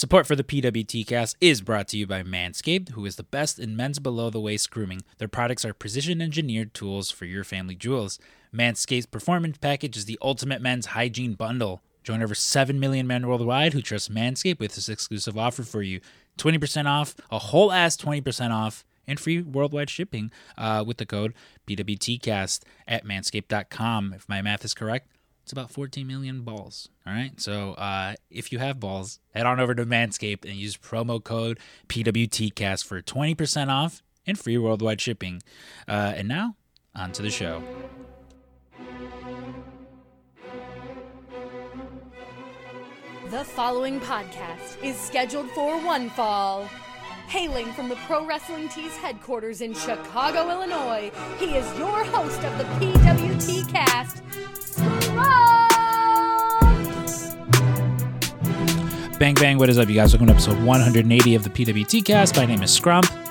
Support for the PWT cast is brought to you by Manscaped, who is the best in men's below the waist grooming. Their products are precision engineered tools for your family jewels. Manscaped's Performance Package is the ultimate men's hygiene bundle. Join over 7 million men worldwide who trust Manscaped with this exclusive offer for you 20% off, a whole ass 20% off, and free worldwide shipping uh, with the code PWTCast at manscaped.com. If my math is correct, it's about 14 million balls. All right. So uh, if you have balls, head on over to Manscaped and use promo code PWTCast for 20% off and free worldwide shipping. Uh, and now, on to the show. The following podcast is scheduled for one fall. Hailing from the Pro Wrestling Tees headquarters in Chicago, Illinois, he is your host of the PWT cast! Bang, bang. What is up, you guys? Welcome to episode 180 of the PWT cast. My name is Scrump.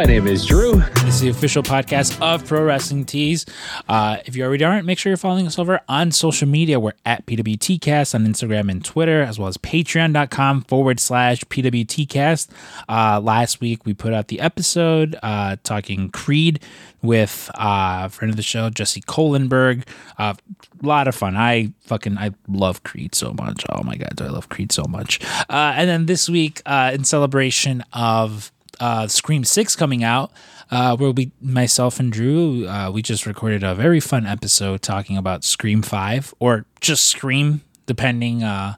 My name is Drew. This is the official podcast of Pro Wrestling Tees. Uh, if you already aren't, make sure you're following us over on social media. We're at PWTcast on Instagram and Twitter, as well as patreon.com forward slash PWTcast. Uh, last week, we put out the episode uh, talking Creed with uh, friend of the show, Jesse Kohlenberg. A uh, lot of fun. I fucking, I love Creed so much. Oh my God, do I love Creed so much. Uh, and then this week, uh, in celebration of uh, Scream Six coming out, uh, where we myself and Drew uh, we just recorded a very fun episode talking about Scream Five or just Scream, depending uh,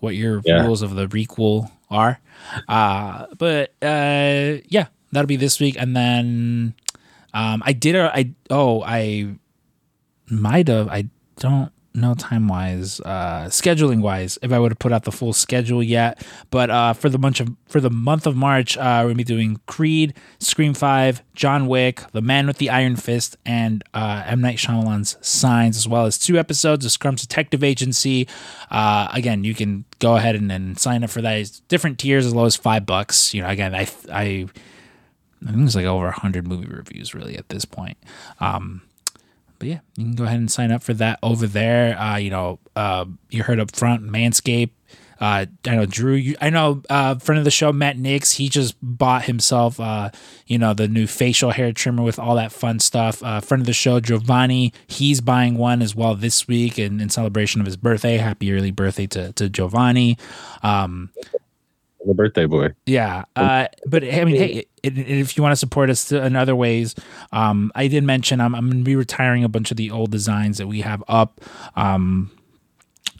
what your Yeah. rules of the requel are. Uh, but uh, yeah, that'll be this week, and then um, I did a I oh I might have I don't know time wise uh scheduling wise if i would have put out the full schedule yet. But uh for the month of for the month of march uh we're gonna be doing creed scream 5 john wick the man with the iron fist and uh m. Night Shyamalan's signs as well as two episodes of Scrump's detective agency. Uh again you can go ahead and, and sign up for that. It's different tiers as low as five bucks. You know again i i I think it's like over 100 movie reviews really at this point. Um, but yeah, you can go ahead and sign up for that over there. Uh, you know, uh, you heard up front, Manscaped. Uh, I know Drew. You, I know uh, friend of the show, Matt Nix. He just bought himself, uh, you know, the new facial hair trimmer with all that fun stuff. Uh, friend of the show, Giovanni. He's buying one as well this week in, in celebration of his birthday. Happy early birthday to to Giovanni. Um, The birthday boy. yeah, uh, but I mean, hey, it, it, if you want to support us in other ways, um, I did mention I'm, I'm going to be retiring a bunch of the old designs that we have up. Um,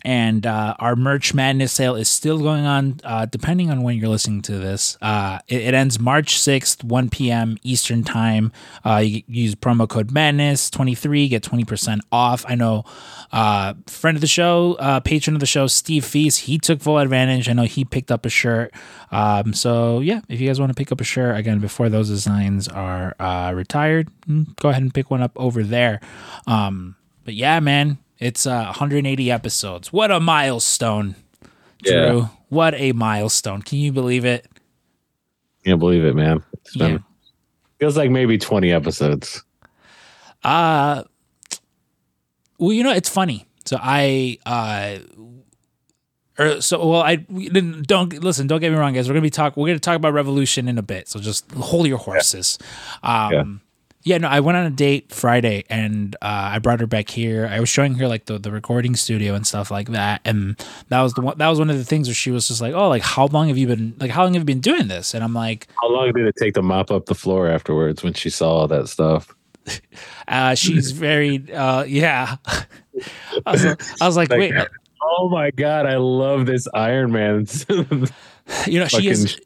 and uh, our merch madness sale is still going on uh, depending on when you're listening to this. Uh, it, it ends march 6th 1 p.m eastern time. Uh, you use promo code madness 23 get 20% off. I know uh, friend of the show uh, patron of the show steve feast he took full advantage. I know he picked up a shirt. Um, so yeah if you guys want to pick up a shirt again before those designs are retired mm, go ahead and pick one up over there. Um, but yeah man it's uh, 180 episodes. What a milestone, Yeah. Drew. What a milestone. Can you believe it? Can't believe it, man. It's been Yeah. feels like maybe 20 episodes. Uh well, you know, it's funny. So I uh or so well I don't listen, don't get me wrong, guys. We're gonna be talk we're gonna talk about revolution in a bit. So just hold your horses. Um Yeah. Yeah. no, I went on a date Friday and uh, I brought her back here. I was showing her like the, the recording studio and stuff like that, and that was the one. That was one of the things where she was just like, "Oh, like how long have you been like how long have you been doing this?" And I'm like, How long did it take to mop up the floor afterwards when she saw all that stuff? uh, "She's very uh, yeah." I was, I was like, Like, "Wait, Oh my god, I love this Iron Man. you know, she is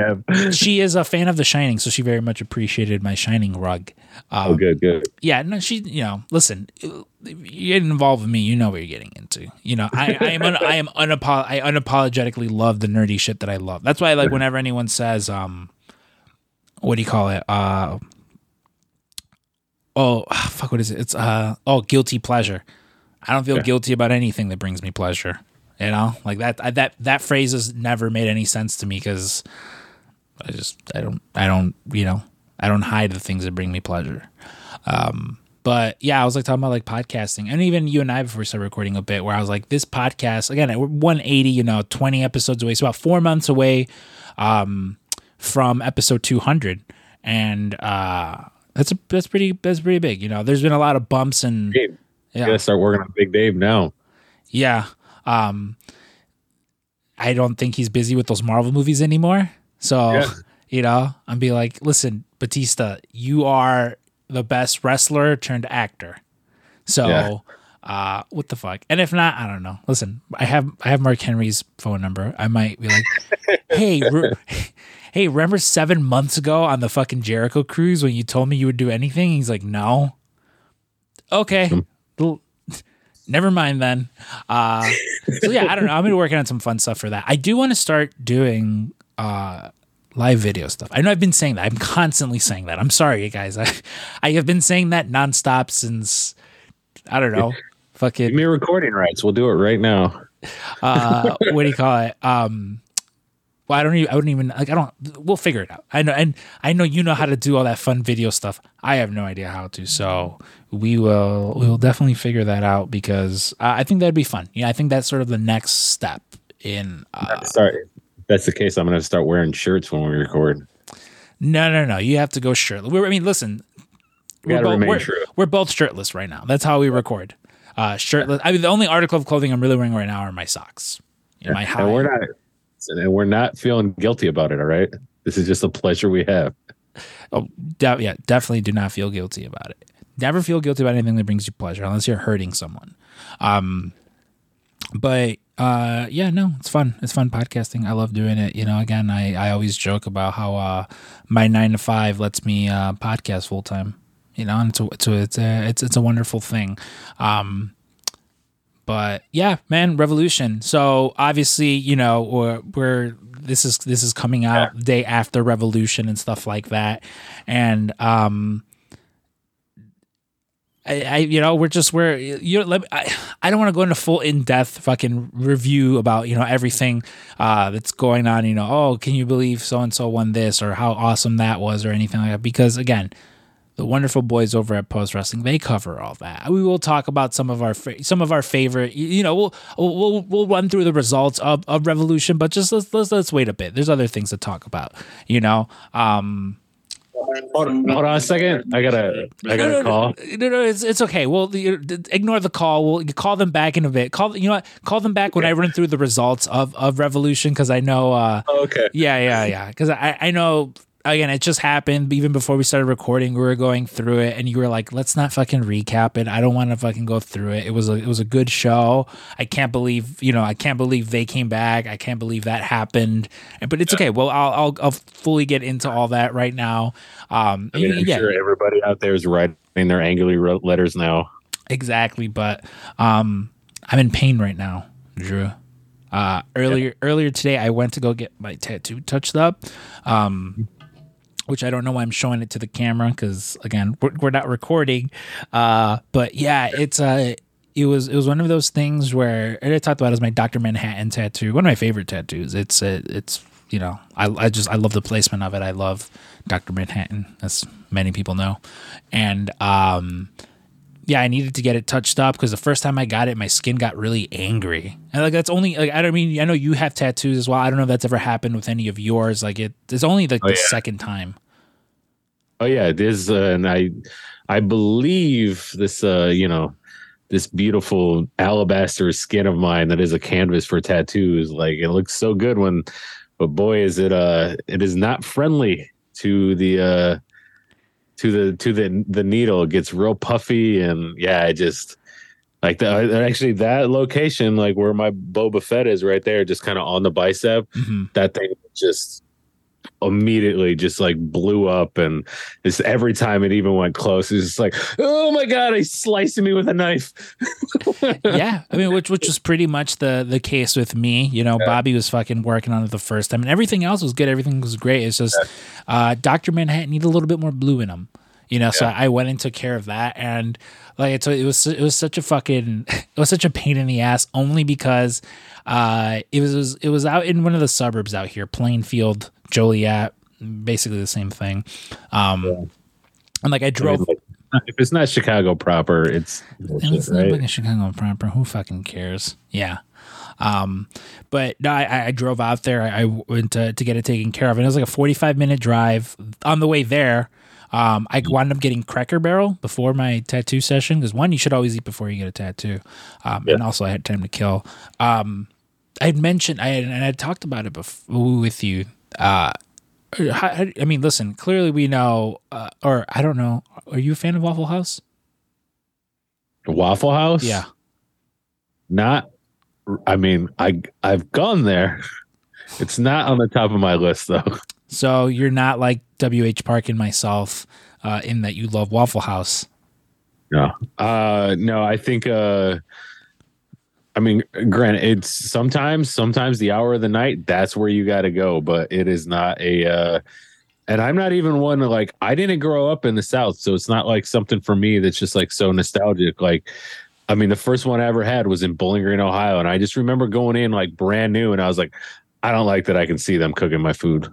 she is a fan of The Shining, so she very much appreciated my Shining rug." Um, Oh, good, good. yeah, no, she, you know, listen, you get involved with me, you know what you're getting into. You know, I, I am, un, I am unapo- I unapologetically love the nerdy shit that I love. That's why, like, whenever anyone says, um, what do you call it? Uh, oh, fuck, what is it? It's uh, oh, guilty pleasure. I don't feel Yeah. guilty about anything that brings me pleasure. You know, like that, I, that, that phrase has never made any sense to me because I just, I don't, I don't, you know, I don't hide the things that bring me pleasure. Um, but yeah, I was like talking about like podcasting, and even you and I before we started recording a bit, where I was like, this podcast again, we're 180, you know, 20 episodes away, so about four months away um, from episode 200, and uh, that's a, that's pretty that's pretty big. You know, there's been a lot of bumps and Dave, yeah, gotta start working on Big Dave now. yeah. Um, I don't think he's busy with those Marvel movies anymore. So, Yeah. you know, I'm be like, listen, Batista, you are the best wrestler turned actor. So, Yeah. uh, what the fuck? And if not, I don't know. Listen, I have I have Mark Henry's phone number. I might be like, hey, re- hey, remember seven months ago on the fucking Jericho cruise when you told me you would do anything? He's like, no. Okay. Never mind then. Uh, so yeah, I don't know. I'm gonna be working on some fun stuff for that. I do want to start doing uh, live video stuff. I know I've been saying that. I'm constantly saying that. I'm sorry, you guys. I I have been saying that nonstop since I don't know. Fucking Give me recording rights. We'll do it right now. uh, what do you call it? Um, well, I don't even. I wouldn't even like. I don't. We'll figure it out. I know, and I know you know how to do all that fun video stuff. I have no idea how to. So we will. We will definitely figure that out because uh, I think that'd be fun. Yeah, I think that's sort of the next step in. Uh. If that's the case. I'm gonna start wearing shirts when we record. no, no, no. You have to go shirtless. We're, I mean, listen. We gotta both, we're, true. we're both shirtless right now. That's how we record. Uh, shirtless. I mean, the only article of clothing I'm really wearing right now are my socks. My high. And we're not. And we're not feeling guilty about it. All right. This is just a pleasure we have. Oh, de- yeah, definitely do not feel guilty about it. Never feel guilty about anything that brings you pleasure, unless you're hurting someone. Um, but uh, yeah, no, it's fun. It's fun podcasting. I love doing it. You know, again, I, I always joke about how uh, my nine to five lets me uh, podcast full time. You know, and it's a, it's a, it's a, it's it's a wonderful thing. Um, but yeah, man, Revolution. So obviously, you know, we're, we're this is this is coming out the day after Revolution and stuff like that, and um, I, you know we're just we're you know, let me, I, I don't want to go into full in depth fucking review about you know everything uh that's going on. You know, oh, can you believe so and so won this or how awesome that was or anything like that? Because again the wonderful boys over at Post Wrestling they cover all that. We will talk about some of our fa- some of our favorite. You you know, we'll we'll we'll run through the results of, of Revolution, but just let's, let's let's wait a bit. There's other things to talk about. You know, um, Hold, hold on a second. I gotta. I got no, a call. No, no, it's it's okay. Well, ignore the call. We'll you call them back in a bit. Call you know what? Call them back when I run through the results of of Revolution because I know. uh Okay. Yeah, yeah, yeah. Because I I know again, it just happened even before we started recording. We were going through it, and you were like, "Let's not fucking recap it. I don't want to fucking go through it. It was a it was a good show. I can't believe you know I can't believe they came back. I can't believe that happened. But it's okay. Well, I'll I'll, I'll fully get into all that right now. Um, I mean, I'm yeah, sure everybody out there is writing their angry ro- letters now. exactly. But um, I'm in pain right now, Drew. Uh, earlier earlier today, I went to go get my tattoo touched up. Um, which I don't know why I'm showing it to the camera because again we're, we're not recording. Uh, but yeah, it's uh it was it was one of those things where and I talked about it as my Doctor Manhattan tattoo, one of my favorite tattoos. It's uh, it's you know I I just I love the placement of it. I love Doctor Manhattan, as many people know, and um yeah, I needed to get it touched up because the first time I got it, my skin got really angry. And like that's only like I don't mean I know you have tattoos as well. I don't know if that's ever happened with any of yours. Like it, it's only like Oh, the yeah. second time. Oh yeah, it is, uh, and I, I believe this. Uh, you know, this beautiful alabaster skin of mine that is a canvas for tattoos. Like it looks so good when, but boy, is it. Uh, it is not friendly to the. Uh, to the to the the needle it gets real puffy and yeah I just like that actually that location like where my Boba Fett is right there just kind of on the bicep hmm that thing just immediately just like blew up and just every time it even went close it's just like oh my god he's slicing me with a knife yeah, I mean, which which was pretty much the the case with me. You know, Bobby was fucking working on it the first time, and everything else was good. Everything was great. It's just uh, Doctor Manhattan needed a little bit more blue in him. You know, so I went and took care of that, and like it's it was it was such a fucking it was such a pain in the ass only because uh it was it was, it was out in one of the suburbs out here, Plainfield, Joliet, basically the same thing. Um, and like I drove. like, if it's not Chicago proper, it's bullshit, it's not right? Chicago proper. Who fucking cares? Yeah. Um, but no, I, I drove out there. I, I went to, to get it taken care of, and it was like a forty-five minute drive. On the way there, um, I wound up getting Cracker Barrel before my tattoo session because one, you should always eat before you get a tattoo, um, and also I had time to kill. Um, I had mentioned I had, and I talked about it before with you. Uh, I mean, listen. Clearly, we know, uh, or I don't know. Are you a fan of Waffle House? Waffle House. Yeah. Not. I mean, I I've gone there. It's not on the top of my list though. So you're not like WH Park and myself uh, in that you love Waffle House. No. Uh no, I think uh I mean granted it's sometimes sometimes the hour of the night that's where you got to go, but it is not a uh and I'm not even one to like I didn't grow up in the south, so it's not like something for me that's just like so nostalgic like I mean the first one I ever had was in Bowling Green, Ohio and I just remember going in like brand new and I was like I don't like that I can see them cooking my food.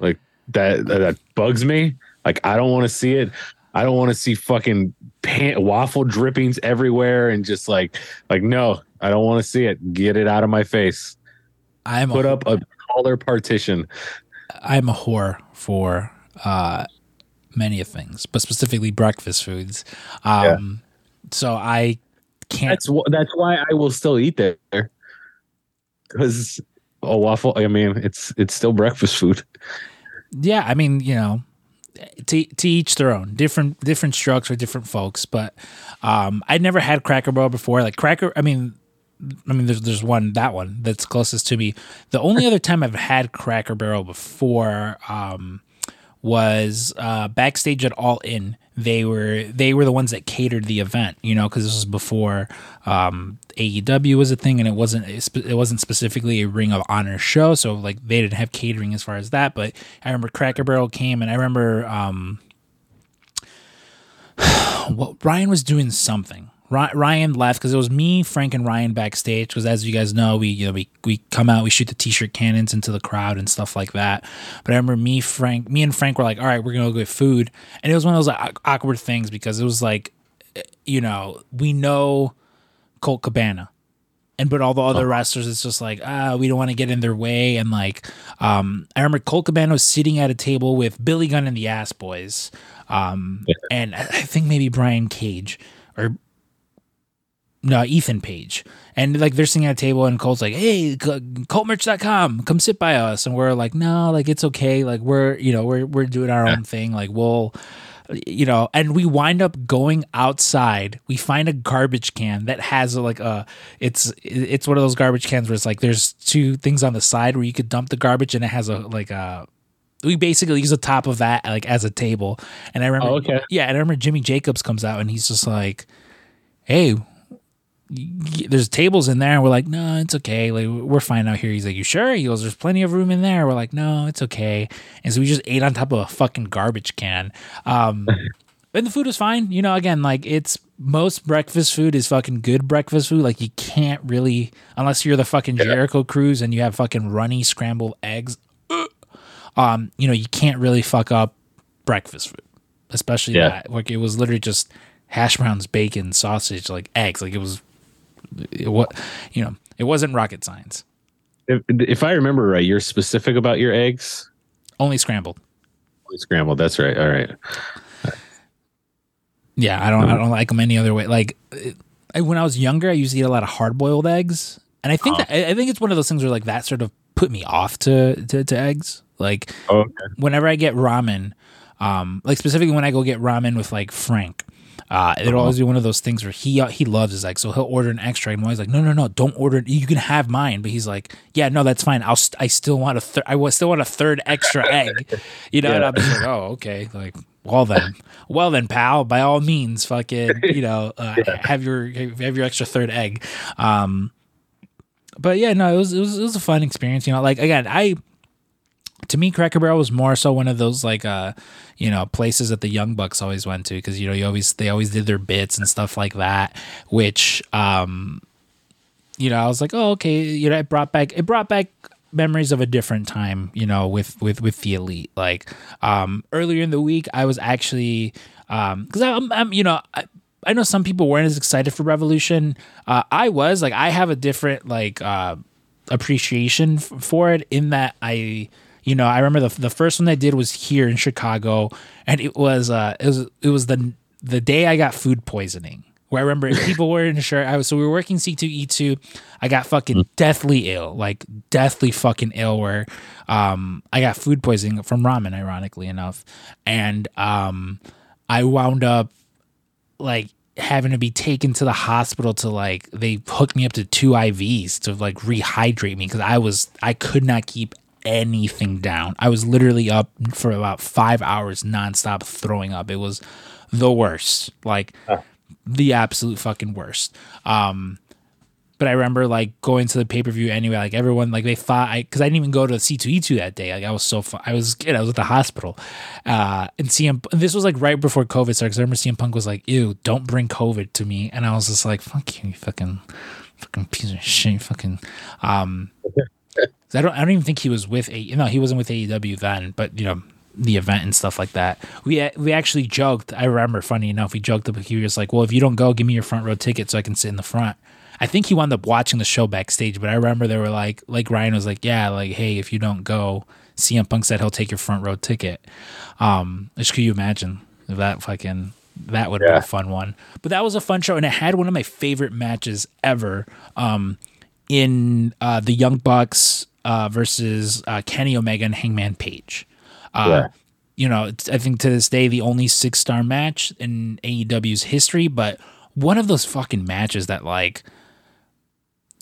Like that that, that bugs me. Like I don't want to see it. I don't want to see fucking pan- waffle drippings everywhere and just like like no, I don't want to see it. Get it out of my face. I'm Put a, up a taller partition. I'm a whore for uh, many of things, but specifically breakfast foods. Um, So I can't. That's wh- that's why I will still eat there. Because a waffle, I mean, it's it's still breakfast food. Yeah, I mean, you know, to to each their own. Different different strokes for different folks. But um, I'd never had Cracker Barrel before. Like Cracker, I mean, I mean, there's there's one that one that's closest to me. The only other time I've had Cracker Barrel before um, was uh, backstage at All In. They were they were the ones that catered the event, you know, because this was before um, AEW was a thing, and it wasn't it wasn't specifically a Ring of Honor show, so like they didn't have catering as far as that. But I remember Cracker Barrel came, and I remember um, well, Ryan was doing something. Ry- Ryan left because it was me, Frank, and Ryan backstage. Because as you guys know, we you know we we come out, we shoot the t-shirt cannons into the crowd and stuff like that. But I remember me, Frank, me and Frank were like, "All right, we're gonna go get food," and it was one of those like, awkward things because it was like, eh, you know, we know Colt Cabana, and but all the other wrestlers, it's just like ah, we don't want to get in their way. And like, um, I remember Colt Cabana was sitting at a table with Billy Gunn and the Ass Boys, um, and I I think maybe Brian Cage or no Ethan Page, and like they're sitting at a table, and Colt's like, "Hey, ColtMerch.com, come sit by us," and we're like, "No, like it's okay, like we're you know we're we're doing our own thing, like we'll." you know and we wind up going outside. We find a garbage can that has like a it's it's one of those garbage cans where it's like there's two things on the side where you could dump the garbage and it has a like a we basically use the top of that like as a table. And i remember Oh, okay. yeah and i remember jimmy jacobs comes out and he's just like hey there's tables in there. And we're like no it's okay. Like we're fine out here. He's like you sure? He goes there's plenty of room in there. We're like no it's okay. And so we just ate on top of a fucking garbage can. Um and the food was fine. You know again like it's most breakfast food is fucking good breakfast food. Like you can't really unless you're the fucking jericho cruise and you have fucking runny scrambled eggs um you know you can't really fuck up breakfast food especially Yeah. that. Like it was literally just hash browns bacon sausage like eggs. Like it was it, what you know it wasn't rocket science If, if I remember right, you're specific about your eggs. only scrambled Only Scrambled. That's right. All right. yeah i don't i don't like them any other way like it, I, when i was younger i used to eat a lot of hard boiled eggs and i think that I, I think it's one of those things where like that sort of put me off to to, to eggs like Oh, okay. whenever I get ramen, um, like specifically when I go get ramen with like Frank, uh, it'll always be one of those things where he he loves his egg, so he'll order an extra, egg and I'm always like, no, no, no, don't order. it. You can have mine, but he's like, yeah, no, that's fine. I'll st- I still want a third. I still want a third extra egg, you know. And I'm just like, oh, okay, like. Well then, well then, pal. By all means, fucking, you know, uh, have your have your extra third egg. Um, but yeah, no, it was, it was it was a fun experience. You know, like again, I to me cracker barrel was more so one of those like uh you know places that the young bucks always went to because you know you always they always did their bits and stuff like that which um you know i was like oh okay you know it brought back it brought back memories of a different time you know with with with the elite like um earlier in the week i was actually Um, because I'm, I'm, you know, I, I know some people weren't as excited for Revolution. Uh, I was like, I have a different like uh appreciation f- for it in that I, you know, I remember the the first one I did was here in Chicago, and it was uh it was it was the the day I got food poisoning. Where I remember people weren't sure. I was so we were working C two E two. I got fucking deathly ill, like deathly fucking ill. Where um I got food poisoning from ramen, ironically enough, and um I wound up like having to be taken to the hospital to like they hooked me up to two IVs to like rehydrate me because I was I could not keep anything down. I was literally up for about five hours nonstop throwing up. It was the worst. Like the absolute fucking worst. Um but I remember like going to the pay per view anyway. Like everyone, like they thought I because I didn't even go to C two E two that day. Like I was so fu- I was kid. I was at the hospital, uh, and CM. And this was like right before COVID started. Because I remember CM Punk was like, "Ew, don't bring COVID to me," and I was just like, "Fuck you, you fucking, fucking piece of shit, fucking." Um, I don't. I don't even think he was with a. No, he wasn't with AEW then. But you know the event and stuff like that. We we actually joked. I remember, funny enough, we joked. About, he was like, "Well, if you don't go, give me your front row ticket so I can sit in the front." I think he wound up watching the show backstage, but I remember they were like, like Ryan was like, "Yeah, like, hey, if you don't go, CM Punk said he'll take your front row ticket." Um, just could you imagine if that fucking that would Yeah. a fun one. But that was a fun show, and it had one of my favorite matches ever. Um, in uh, the Young Bucks uh, versus uh, Kenny Omega and Hangman Page. Uh, Yeah. You know, it's, I think to this day the only six star match in AEW's history, but one of those fucking matches that like.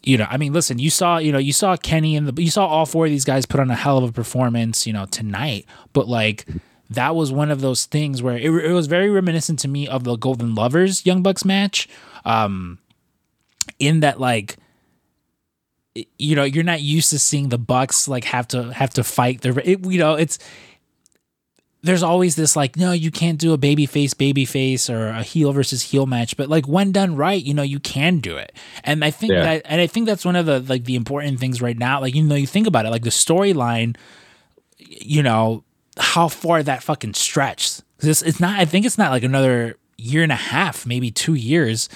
You know, I mean, listen. You saw, you know, you saw Kenny and the, you saw all four of these guys put on a hell of a performance, you know, tonight. But like, that was one of those things where it, it was very reminiscent to me of the Golden Lovers Young Bucks match. Um, in that, like, you know you're not used to seeing the bucks like have to have to fight their it, you know it's there's always this like no you can't do a baby face baby face or a heel versus heel match but like when done right you know you can do it and i think Yeah. that and i think that's one of the like the important things right now like you know you think about it like the storyline you know how far that fucking stretched it's, it's not i think it's not like another year and a half maybe two years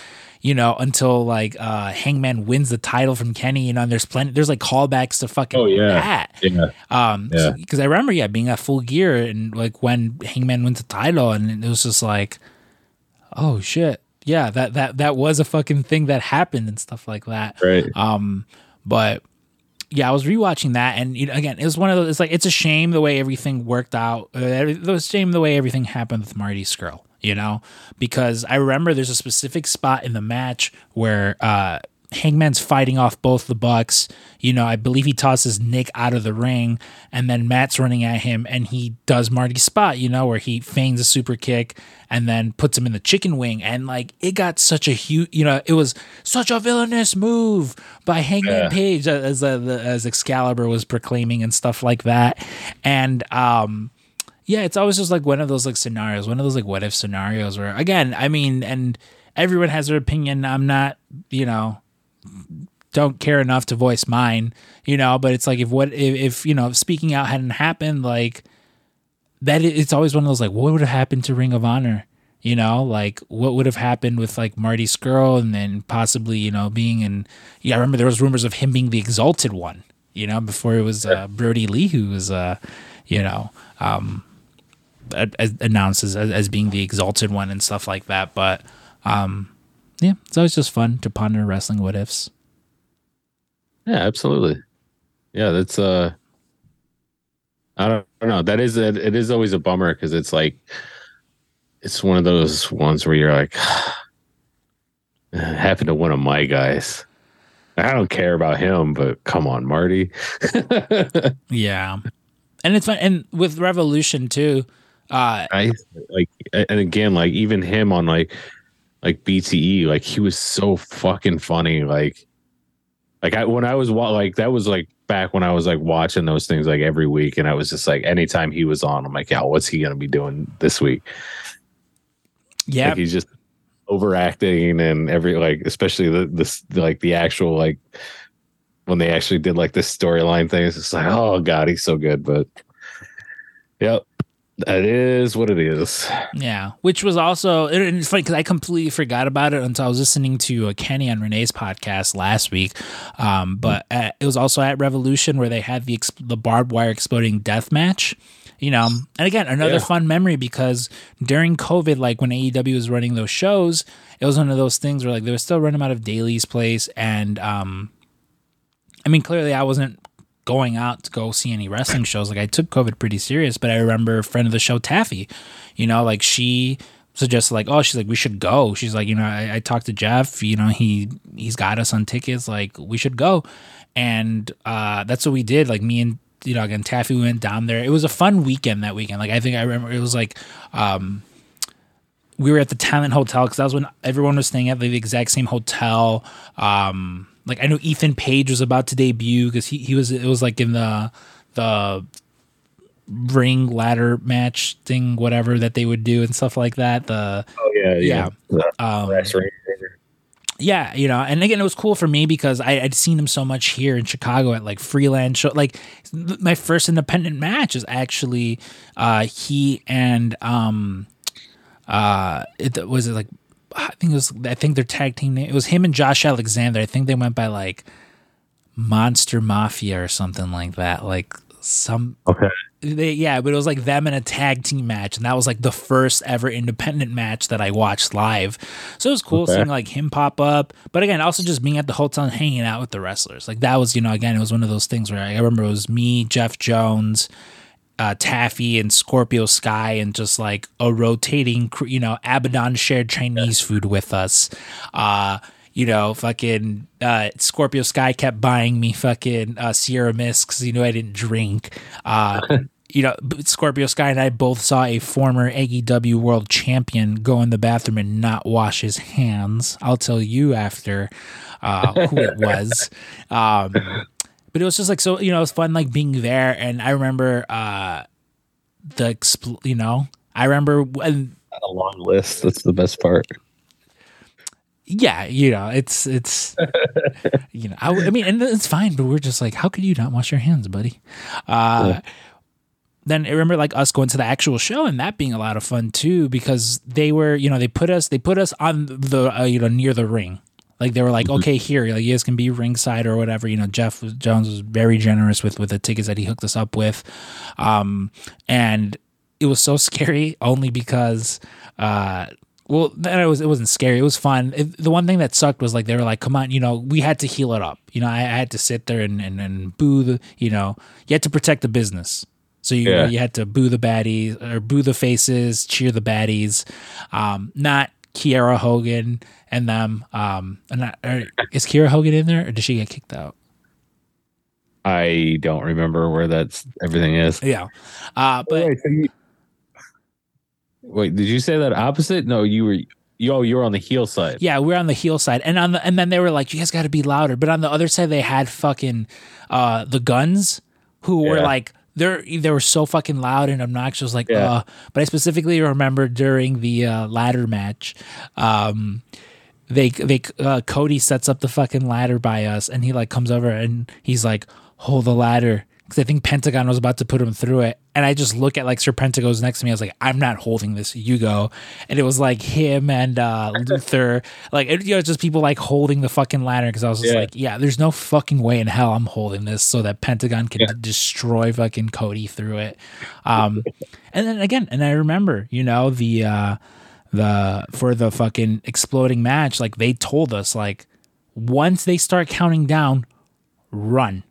you know until like uh hangman wins the title from kenny you know and there's plenty there's like callbacks to fucking Oh, yeah. that Yeah. um Yeah. because i remember yeah being at full gear and like when hangman wins the title and it was just like oh shit yeah that that that was a fucking thing that happened and stuff like that Right. um, but yeah, I was rewatching that, and you know, again, it was one of those. It's like it's a shame the way everything worked out. Uh, it was a shame the way everything happened with Marty Scurll. You know, because I remember there's a specific spot in the match where uh, Hangman's fighting off both the Bucks. You know, I believe he tosses Nick out of the ring, and then Matt's running at him, and he does Marty's spot. You know, where he feigns a super kick and then puts him in the chicken wing, and like it got such a huge. You know, it was such a villainous move by Hangman Yeah. Page as uh, the, as Excalibur was proclaiming and stuff like that, and um yeah, it's always just like one of those like scenarios, one of those like what if scenarios where again, I mean, and everyone has their opinion. I'm not, you know, don't care enough to voice mine, you know, but it's like if what if, if you know, if speaking out hadn't happened, like that it's always one of those like what would have happened to Ring of Honor? You know, like what would have happened with like Marty Scurll and then possibly, you know, being in yeah, I remember there was rumors of him being the exalted one, you know, before it was uh, Brodie Lee who was uh, you know, um as, announced as, as being the exalted one and stuff like that. But um, yeah, it's always just fun to ponder wrestling what ifs. Yeah, absolutely. Yeah, that's uh I don't, I don't know. That is a, it is always a bummer because it's like it's one of those ones where you're like happened to one of my guys. I don't care about him, but come on, Marty. Yeah, and it's fun. And with Revolution too, uh, I like and again, like even him on like like BTE, like he was so fucking funny. Like like I when I was like that was like back when I was like watching those things like every week, and I was just like anytime he was on, I'm like, yeah, what's he gonna be doing this week? yeah, Like he's just overacting and every like especially the this like the actual like when they actually did like this storyline thing, it's like, oh god, he's so good. But yep. That is what it is. Yeah, which was also and it's funny because I completely forgot about it until I was listening to uh, Kenny on Renee's podcast last week. Um, but at, it was also at Revolution where they had the the barbed wire exploding death match. You know, and again another Yeah. fun memory because during COVID, like when AEW was running those shows, it was one of those things where like they were still running out of Daily's place, and um, I mean clearly I wasn't going out to go see any wrestling shows. Like I took COVID pretty serious, but I remember a friend of the show, Taffy, you know, like she suggested like, oh, she's like, we should go. She's like, you know, I, I talked to Jeff, you know, he he's got us on tickets, like we should go. And uh that's what we did. Like me and you know, again, Taffy went down there. It was a fun weekend that weekend. Like I think I remember it was like um we were at the Talent Hotel because that was when everyone was staying at the exact same hotel. Um, like I know Ethan Page was about to debut because he, he was it was like in the the ring ladder match thing, whatever that they would do and stuff like that. The Oh yeah, yeah, The um, yeah, you know, and again, it was cool for me because I, I'd seen him so much here in Chicago at like freelance show. Like th- my first independent match is actually uh he and um uh it was it like I think it was I think their tag team name it was him and Josh Alexander. I think they went by like Monster Mafia or something like that. Like some Okay. they, yeah, but it was like them in a tag team match, and that was like the first ever independent match that I watched live. So it was cool Okay. seeing like him pop up. But again, also just being at the hotel and hanging out with the wrestlers. Like that was, you know, again, it was one of those things where I, I remember it was me, Jeff Jones, uh, Taffy, and Scorpio Sky, and just like a rotating, you know, Abaddon shared Chinese food with us. Uh, you know, fucking uh, Scorpio Sky kept buying me fucking uh, Sierra Mist because he knew I didn't drink. Uh, you know, Scorpio Sky and I both saw a former AEW world champion go in the bathroom and not wash his hands. I'll tell you after uh, who it was. Um, but it was just like so, you know, it was fun like being there. And I remember uh, the, you know, I remember when A long list. That's the best part. yeah, you know, it's it's you know, I, I mean, and it's fine, but we're just like, how could you not wash your hands, buddy? Uh, Then I remember like us going to the actual show and that being a lot of fun too because they were, you know, they put us they put us on the uh, you know near the ring. Like they were like, okay, here, like you guys can be ringside or whatever. You know, Jeff Jones was very generous with with the tickets that he hooked us up with, um, and it was so scary only because uh well then it was it wasn't scary. It was fun. It, the one thing that sucked was like they were like come on you know we had to heal it up. You know i, I had to sit there and, and and boo the you know you had to protect the business. So you Yeah. you had to boo the baddies or boo the faces cheer the baddies. Um not Kiera Hogan and them um and not, or, is Kiera Hogan in there or did she get kicked out I don't remember where that's everything is. yeah uh but wait, so you- wait, did you say that opposite? No, you were. You, oh, you were on the heel side. Yeah, we're on the heel side, and on the and then they were like, "You guys got to be louder." But on the other side, they had fucking uh, the guns, who were like they're they were so fucking loud and obnoxious. Like, Yeah. uh, but I specifically remember during the uh, ladder match, um, they they uh, Cody sets up the fucking ladder by us, and he like comes over and he's like, "Hold the ladder." Because I think Pentagon was about to put him through it, and I just look at like Sir Pentagon's next to me. I was like, "I'm not holding this. You go." And it was like him and uh, Luther, like it, you know, just people like holding the fucking ladder. Because I was just Yeah. like, "Yeah, there's no fucking way in hell I'm holding this so that Pentagon can destroy fucking Cody through it." Um, and then again, and I remember, you know, the uh, the for the fucking exploding match, like they told us, like once they start counting down, run,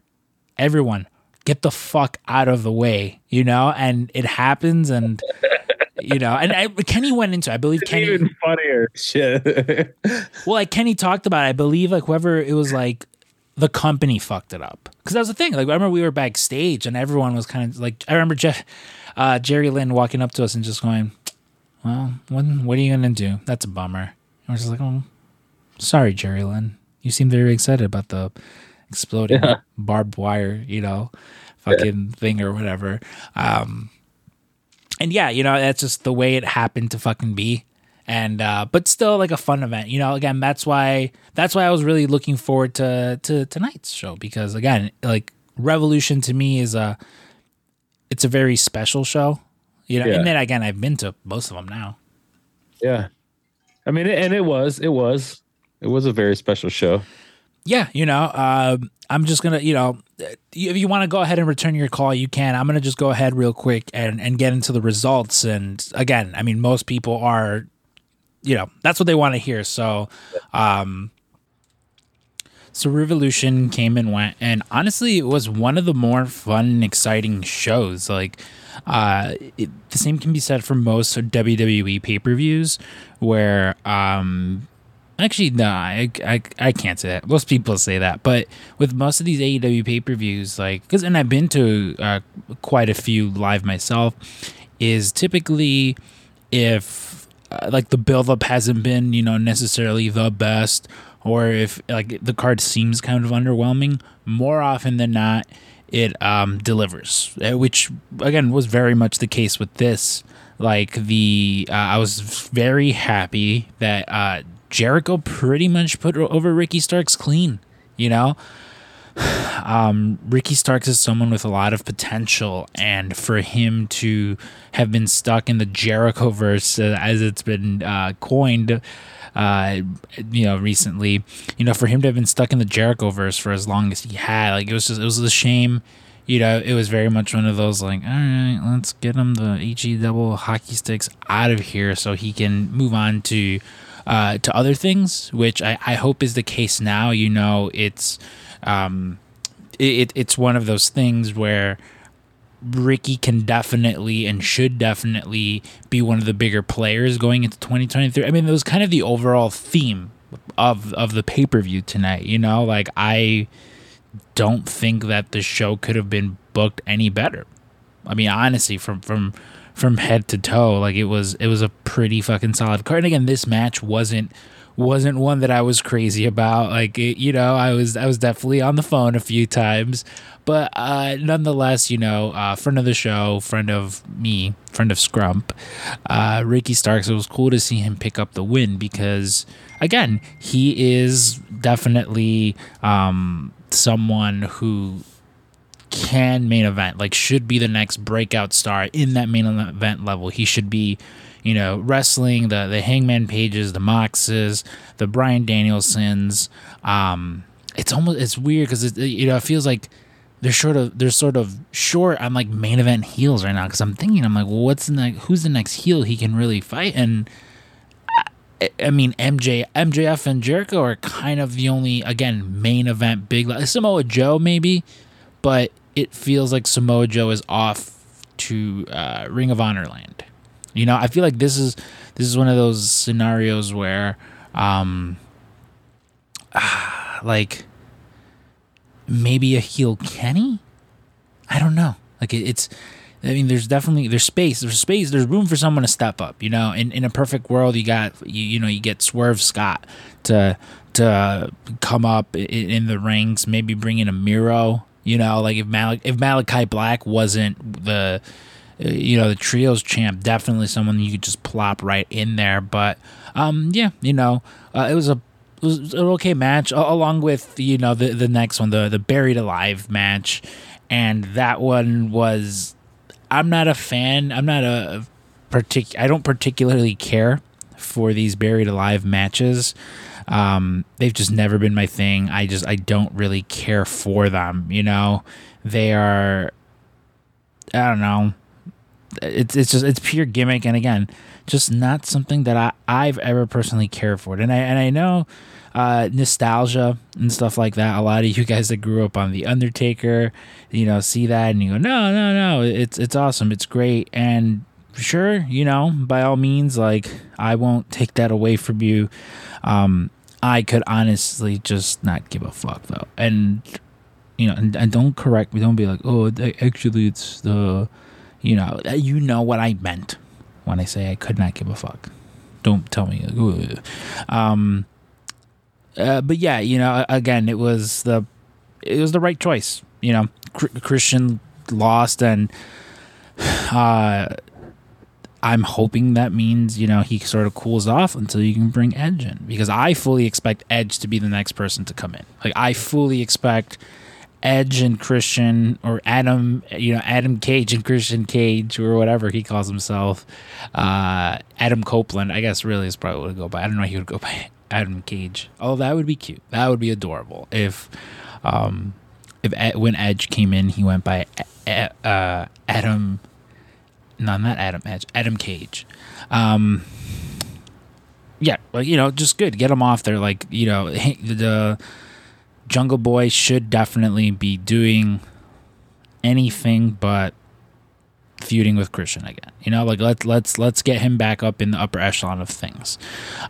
everyone, get the fuck out of the way, you know, and it happens, and you know, and I, Kenny went into, I believe It's Kenny, even funnier. Shit. well, like Kenny talked about, it, I believe like whoever it was like the company fucked it up because that was the thing. Like I remember we were backstage and everyone was kind of like I remember Jeff, uh, Jerry Lynn walking up to us and just going, "Well, what what are you gonna do? That's a bummer." And we're just like, "Oh, sorry, Jerry Lynn. You seem very excited about the exploding Yeah. barbed wire, you know, fucking thing or whatever." Um, and yeah, you know, that's just the way it happened to fucking be. And uh but still like a fun event. You know, again, that's why that's why I was really looking forward to to tonight's show because again, like Revolution to me is a it's a very special show. You know, Yeah. and then again, I've been to most of them now. Yeah. I mean, and it was, it was, it was a very special show. Yeah, you know, um, I'm just gonna, you know, if you want to go ahead and return your call, you can. I'm gonna just go ahead real quick and and get into the results. And again, I mean, most people are, you know, that's what they want to hear. So, um, so Revolution came and went, and honestly, it was one of the more fun and exciting shows. Like, uh, it, the same can be said for most WWE pay per views, where um, Actually, no, I, I, I can't say that. Most people say that, but with most of these AEW pay per views, like, because and I've been to uh, quite a few live myself, is typically if uh, like the build up hasn't been you know necessarily the best, or if like the card seems kind of underwhelming, more often than not, it um, delivers, uh, which again was very much the case with this. Like the, uh, I was very happy that uh, Jericho pretty much put over Ricky Starks clean. You know, um, Ricky Starks is someone with a lot of potential, and for him to have been stuck in the Jericho verse, uh, as it's been uh, coined, uh, you know, recently, you know, for him to have been stuck in the Jericho verse for as long as he had, like it was just, it was a shame. You know, it was very much one of those like, all right, let's get him the HE double hockey sticks out of here so he can move on to uh, to other things, which I, I hope is the case now. You know, it's um, it, it's one of those things where Ricky can definitely and should definitely be one of the bigger players going into 2023. I mean, it was kind of the overall theme of of the pay per view tonight. You know, like I don't think that the show could have been booked any better. I mean, honestly, from from from head to toe, like it was it was a pretty fucking solid card. And again, this match wasn't wasn't one that I was crazy about. Like it, you know, I was I was definitely on the phone a few times, but uh, nonetheless, you know, uh, friend of the show, friend of me, friend of Scrump, uh, Ricky Starks. It was cool to see him pick up the win because again, he is definitely um, someone who can main event, like should be the next breakout star in that main event level. He should be, you know, wrestling the the Hangman Pages, the Moxes, the Brian Danielsons. Um, it's almost it's weird because it you know it feels like they're sort of they're sort of short on like main event heels right now because I'm thinking I'm like well what's the next who's the next heel he can really fight and I, I mean MJ MJF and Jericho are kind of the only again main event big Samoa Joe maybe but it feels like Samoa Joe is off to uh, Ring of Honor land. You know, I feel like this is this is one of those scenarios where, um, like maybe a heel Kenny. I don't know. Like it, it's. I mean, there's definitely there's space. There's space. There's room for someone to step up. You know, in in a perfect world, you got you you know you get Swerve Scott to to come up in, in the ranks. Maybe bring in a Miro. You know, like if Mal- if Malachi Black wasn't the uh, you know the trios champ, definitely someone you could just plop right in there. But um, yeah, you know, uh, it was a it was an okay match along with you know the the next one, the the buried alive match, and that one was. I'm not a fan. I'm not a partic. I don't particularly care for these buried alive matches. Um, they've just never been my thing. I just I don't really care for them. You know, they are. I don't know. It's it's just it's pure gimmick, and again, just not something that I I've ever personally cared for. And I and I know. Uh, nostalgia and stuff like that. A lot of you guys that grew up on the Undertaker, you know, see that and you go, no, no, no, it's it's awesome, it's great, and sure, you know, by all means, like I won't take that away from you. Um, I could honestly just not give a fuck though, and you know, and, and don't correct me. Don't be like, oh, actually, it's the, you know, you know what I meant when I say I could not give a fuck. Don't tell me. Like, um, uh, but yeah, you know, again, it was the, it was the right choice. You know, Chr- Christian lost, and uh, I'm hoping that means you know he sort of cools off until you can bring Edge in because I fully expect Edge to be the next person to come in. Like I fully expect Edge and Christian or Adam, you know, Adam Cage and Christian Cage or whatever he calls himself. Uh, Adam Copeland, I guess, really is probably what would go by. I don't know. If he would go by Adam Cage. Oh, that would be cute. That would be adorable if, um, if when Edge came in, he went by uh, Adam. No, not Adam Edge. Adam Cage. Um, yeah, well, you know, just good. Get him off there. Like, you know, the Jungle Boy should definitely be doing anything but feuding with Christian again. You know, like let's let's let's get him back up in the upper echelon of things.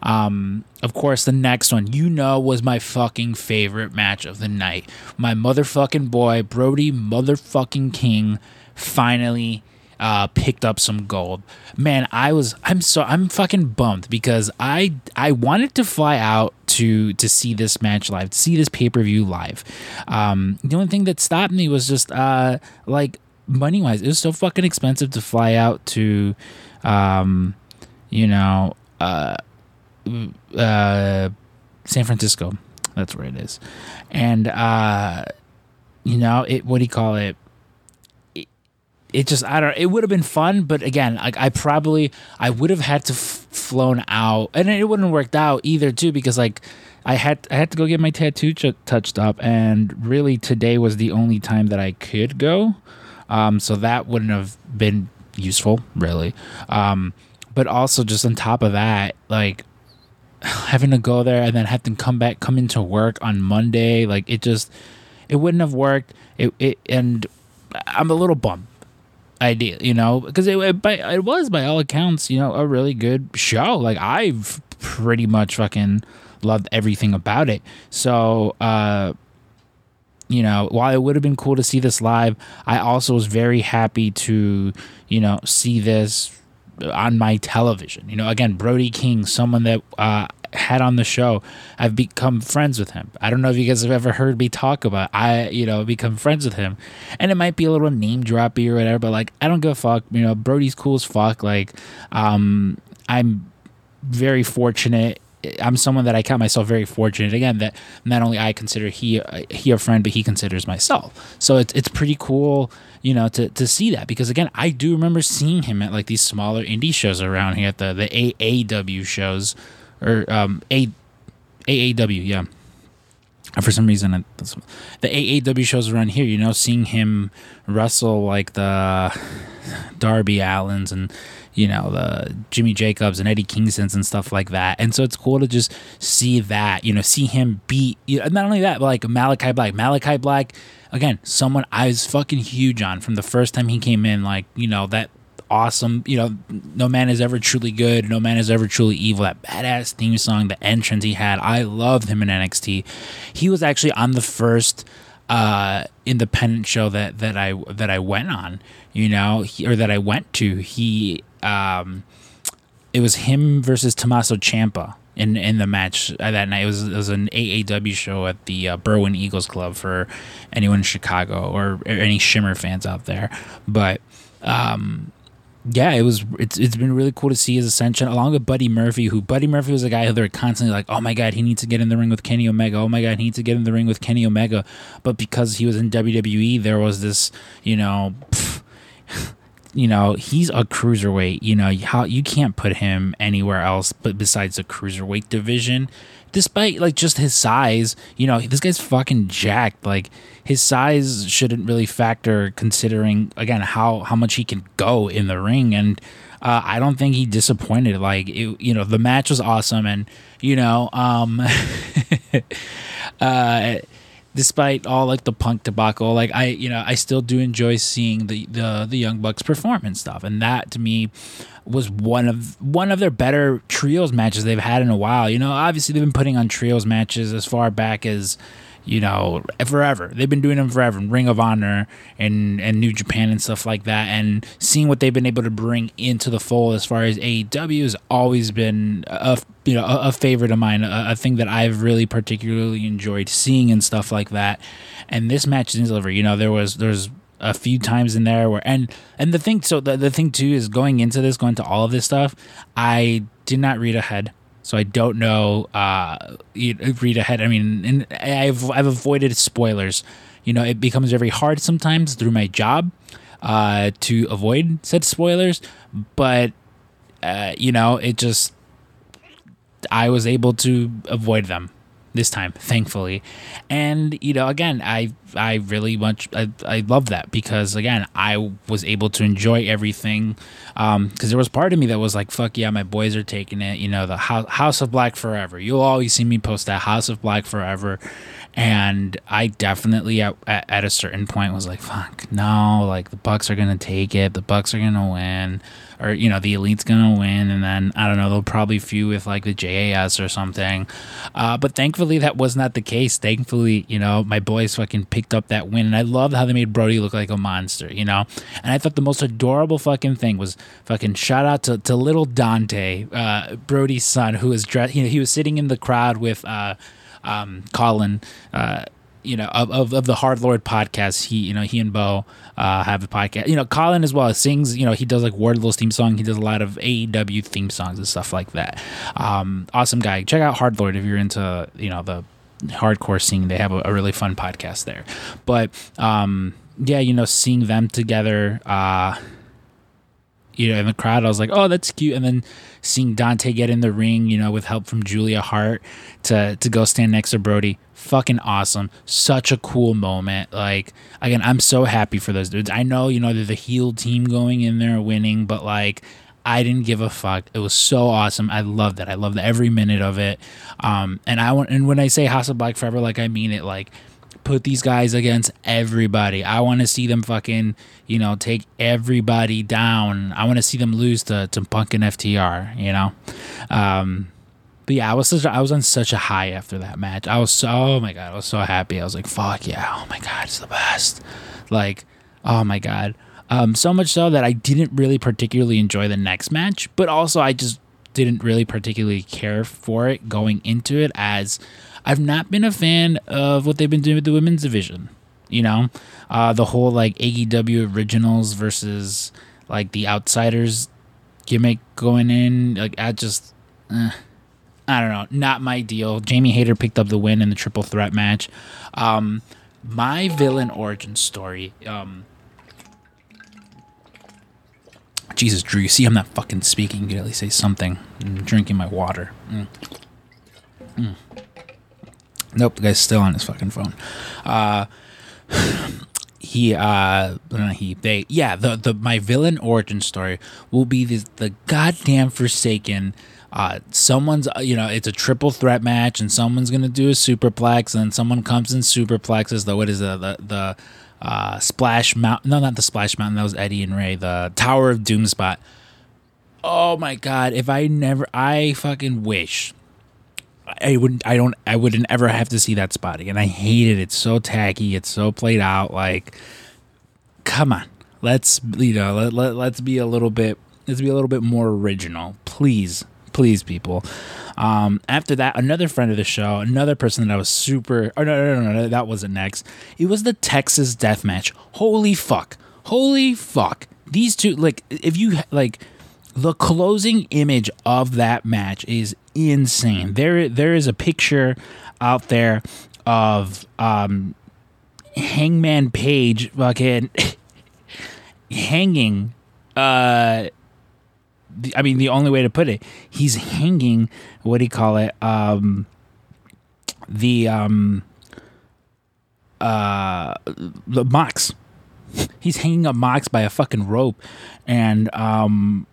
Um, of course, the next one you know was my fucking favorite match of the night. My motherfucking boy Brody motherfucking King finally uh, picked up some gold. Man, I was I'm so I'm fucking bummed because I I wanted to fly out to to see this match live, to see this pay per view live. Um, the only thing that stopped me was just uh, like money wise, it was so fucking expensive to fly out to, um, you know, uh, uh, San Francisco. That's where it is, and uh, you know it. What do you call it? It just I don't. It would have been fun, but again, like I probably I would have had to f- flown out, and it wouldn't have worked out either too because like I had I had to go get my tattoo ch- touched up, and really today was the only time that I could go, um, so that wouldn't have been useful really, um, but also just on top of that, like having to go there and then have to come back come into work on Monday, like it just it wouldn't have worked. It it and I'm a little bummed idea, you know, because it, it, it was by all accounts, you know, a really good show. Like I've pretty much fucking loved everything about it. So, uh, you know, while it would have been cool to see this live, I also was very happy to, you know, see this on my television. You know, again, Brody King, someone that uh, had on the show. I've become friends with him. I don't know if you guys have ever heard me talk about. I, you know, become friends with him, and it might be a little name droppy or whatever, but like I don't give a fuck. You know, Brody's cool as fuck. Like, um, I'm very fortunate I'm someone that I count myself very fortunate again that not only I consider he he a friend but he considers myself. So it's it's pretty cool, you know, to to see that because again, I do remember seeing him at like these smaller indie shows around here at the the AAW shows or um, A AAW, yeah. For some reason, the AAW shows around here, you know, seeing him wrestle like the Darby Allins and you know the Jimmy Jacobs and Eddie Kingston's and stuff like that, and so it's cool to just see that, you know, see him beat. You know, not only that, but like Malakai Black, Malakai Black, again, someone I was fucking huge on from the first time he came in. Like you know that awesome. You know, no man is ever truly good. No man is ever truly evil. That badass theme song, the entrance he had, I loved him in NXT. He was actually on the first uh, independent show that that I that I went on. You know, he, or that I went to. He, um, it was him versus Tommaso Ciampa in in the match that night. It was it was an AAW show at the uh, Berwyn Eagles Club for anyone in Chicago or, or any Shimmer fans out there. But um, yeah, it was. It's it's been really cool to see his ascension along with Buddy Murphy. Who Buddy Murphy was a guy who they're constantly like, oh my god, he needs to get in the ring with Kenny Omega. Oh my god, he needs to get in the ring with Kenny Omega. But because he was in WWE, there was this, you know. Pff, you know he's a cruiserweight you know how you can't put him anywhere else but besides the cruiserweight division despite like just his size, you know, this guy's fucking jacked. Like his size shouldn't really factor considering again how how much he can go in the ring and uh, I don't think he disappointed. Like it, you know, the match was awesome, and you know, um, uh, despite all like the punk debacle, like I, you know, I still do enjoy seeing the the the Young Bucks perform and stuff, and that to me was one of one of their better trios matches they've had in a while. You know, obviously they've been putting on trios matches as far back as you know forever. They've been doing them forever. Ring of Honor and and New Japan and stuff like that. And seeing what they've been able to bring into the fold as far as AEW has always been a you know a, a favorite of mine, a, a, thing that I've really particularly enjoyed seeing and stuff like that. And this match is deliver. You know, there was there's a few times in there where and and the thing so the, the thing too is going into this going to all of this stuff i did not read ahead so i don't know uh read ahead. I mean and i've i've avoided spoilers. You know, it becomes very hard sometimes through my job uh, to avoid said spoilers, but uh, you know, it just I was able to avoid them this time, thankfully. And you know, again, I I really much I, I love that because again, I was able to enjoy everything. Um, because there was part of me that was like, "Fuck yeah, my boys are taking it." You know, the House of Black forever. You'll always see me post that House of Black forever, and I definitely at, at a certain point was like, "Fuck no!" Like the Bucks are gonna take it. The Bucks are gonna win or you know the elite's gonna win and then i don't know they'll probably feud with like the jas or something. Uh, but thankfully that was not the case. Thankfully you know my boys fucking picked up that win and i loved how they made brody look like a monster you know? And i thought the most adorable fucking thing was fucking shout out to, to little dante uh, brody's son who was dressed you know he was sitting in the crowd with uh, um, colin uh, you know of, of, of the hard lord podcast he you know he and bo uh, have a podcast. You know colin as well sings you know he does like wardlow's theme song. He does a lot of aew theme songs and stuff like that. Um, awesome guy. Check out hard lord if you're into you know the hardcore scene. They have a, a really fun podcast there. But um, yeah you know seeing them together uh, you know, in the crowd, I was like, oh, that's cute. And then seeing Dante get in the ring, you know, with help from Julia Hart to to go stand next to Brody, fucking awesome. Such a cool moment. Like again, I'm so happy for those dudes. I know, you know, they're the heel team going in there winning, but like I didn't give a fuck. It was so awesome. I loved it. I loved every minute of it. Um, and I want, and when I say House of Black Forever, like I mean it. Like put these guys against everybody. I want to see them fucking, you know, take everybody down. I want to see them lose to, to Punk and FTR, you know? Um, but yeah, I was such a, I was on such a high after that match. I was so oh my god, I was so happy. I was like, fuck yeah, oh my god, it's the best. Like, oh my god. Um, so much so that I didn't really particularly enjoy the next match, but also I just didn't really particularly care for it going into it as I've not been a fan of what they've been doing with the women's division. You know, uh, the whole like AEW originals versus like the outsiders gimmick going in. Like I just, eh, I don't know, not my deal. Jamie Hayter picked up the win in the triple threat match. Um, my villain origin story. Um, Jesus, Drew, you see I'm not fucking speaking. You can at least say something. I'm drinking my water. Mm. Mm. Nope, the guy's still on his fucking phone. Uh, he, uh, he, they, yeah, the, the, my villain origin story will be the, the goddamn Forsaken. Uh, someone's, uh, you know, it's a triple threat match, and someone's gonna do a superplex, and someone comes in superplexes. The what is the the, the uh, splash mountain? No, not the splash mountain. That was Eddie and Ray. The Tower of Doom spot. Oh my god! If I never, I fucking wish I wouldn't I don't I wouldn't ever have to see that spot again. I hate it. It's so tacky. It's so played out. Like, come on, let's you know let, let let's be a little bit let's be a little bit more original, please, please, people. Um, after that, another friend of the show, another person that I was super. Oh no, no, no, no, that wasn't next. It was the Texas Death Match. Holy fuck! Holy fuck! These two, like, if you like the closing image of that match is insane. There, there is a picture out there of um, Hangman Page fucking hanging. Uh, I mean, the only way to put it, he's hanging. What do you call it? Um, the um, uh, the Mox. He's hanging up Mox by a fucking rope, and um,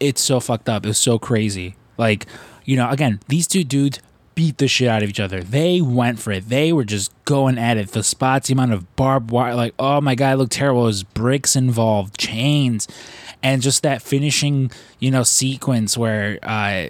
it's so fucked up. It's so crazy. Like, you know, again, these two dudes beat the shit out of each other. They went for it. They were just going at it. The spots, the amount of barbed wire, like, oh my god, it looked terrible. There's bricks involved, chains, and just that finishing, you know, sequence where uh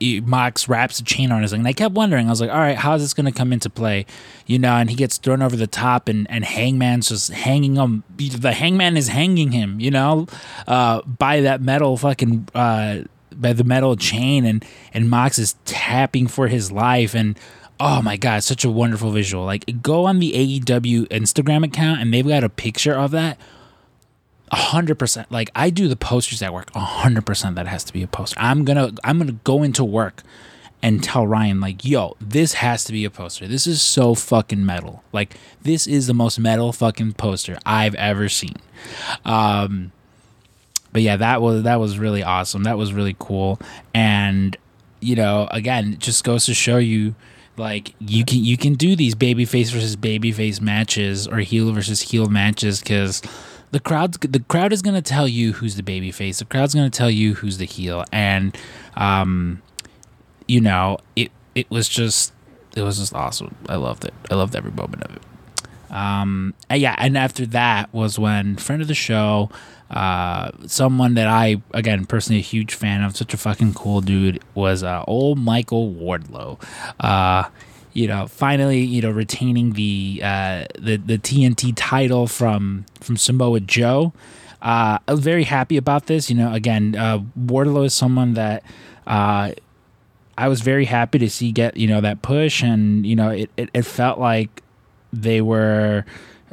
Mox wraps a chain on his leg. And I kept wondering, I was like, all right, how's this going to come into play? You know, and he gets thrown over the top, and, and Hangman's just hanging him. The Hangman is hanging him, you know, uh, by that metal fucking, uh, by the metal chain, and, and Mox is tapping for his life. And oh my God, such a wonderful visual. Like, go on the AEW Instagram account, and they've got a picture of that hundred percent. Like I do the posters at work. hundred percent that has to be a poster. I'm gonna I'm gonna go into work and tell Ryan like, "Yo, this has to be a poster. This is so fucking metal. Like this is the most metal fucking poster I've ever seen." Um but yeah, that was that was really awesome. That was really cool. And you know, again, it just goes to show you like you can you can do these babyface versus babyface matches or heel versus heel matches because the crowd the crowd is gonna tell you who's the babyface. The crowd's gonna tell you who's the heel, and um, you know it it was just it was just awesome. I loved it. I loved every moment of it. Um, and yeah, and after that was when friend of the show, uh, someone that I again personally a huge fan of, such a fucking cool dude, was uh, old Michael Wardlow. Uh, you know, finally, you know, retaining the uh, the the TNT title from from Samoa Joe. Uh, I was very happy about this. You know, again, uh, Wardlow is someone that uh, I was very happy to see get you know that push, and you know, it it, it felt like they were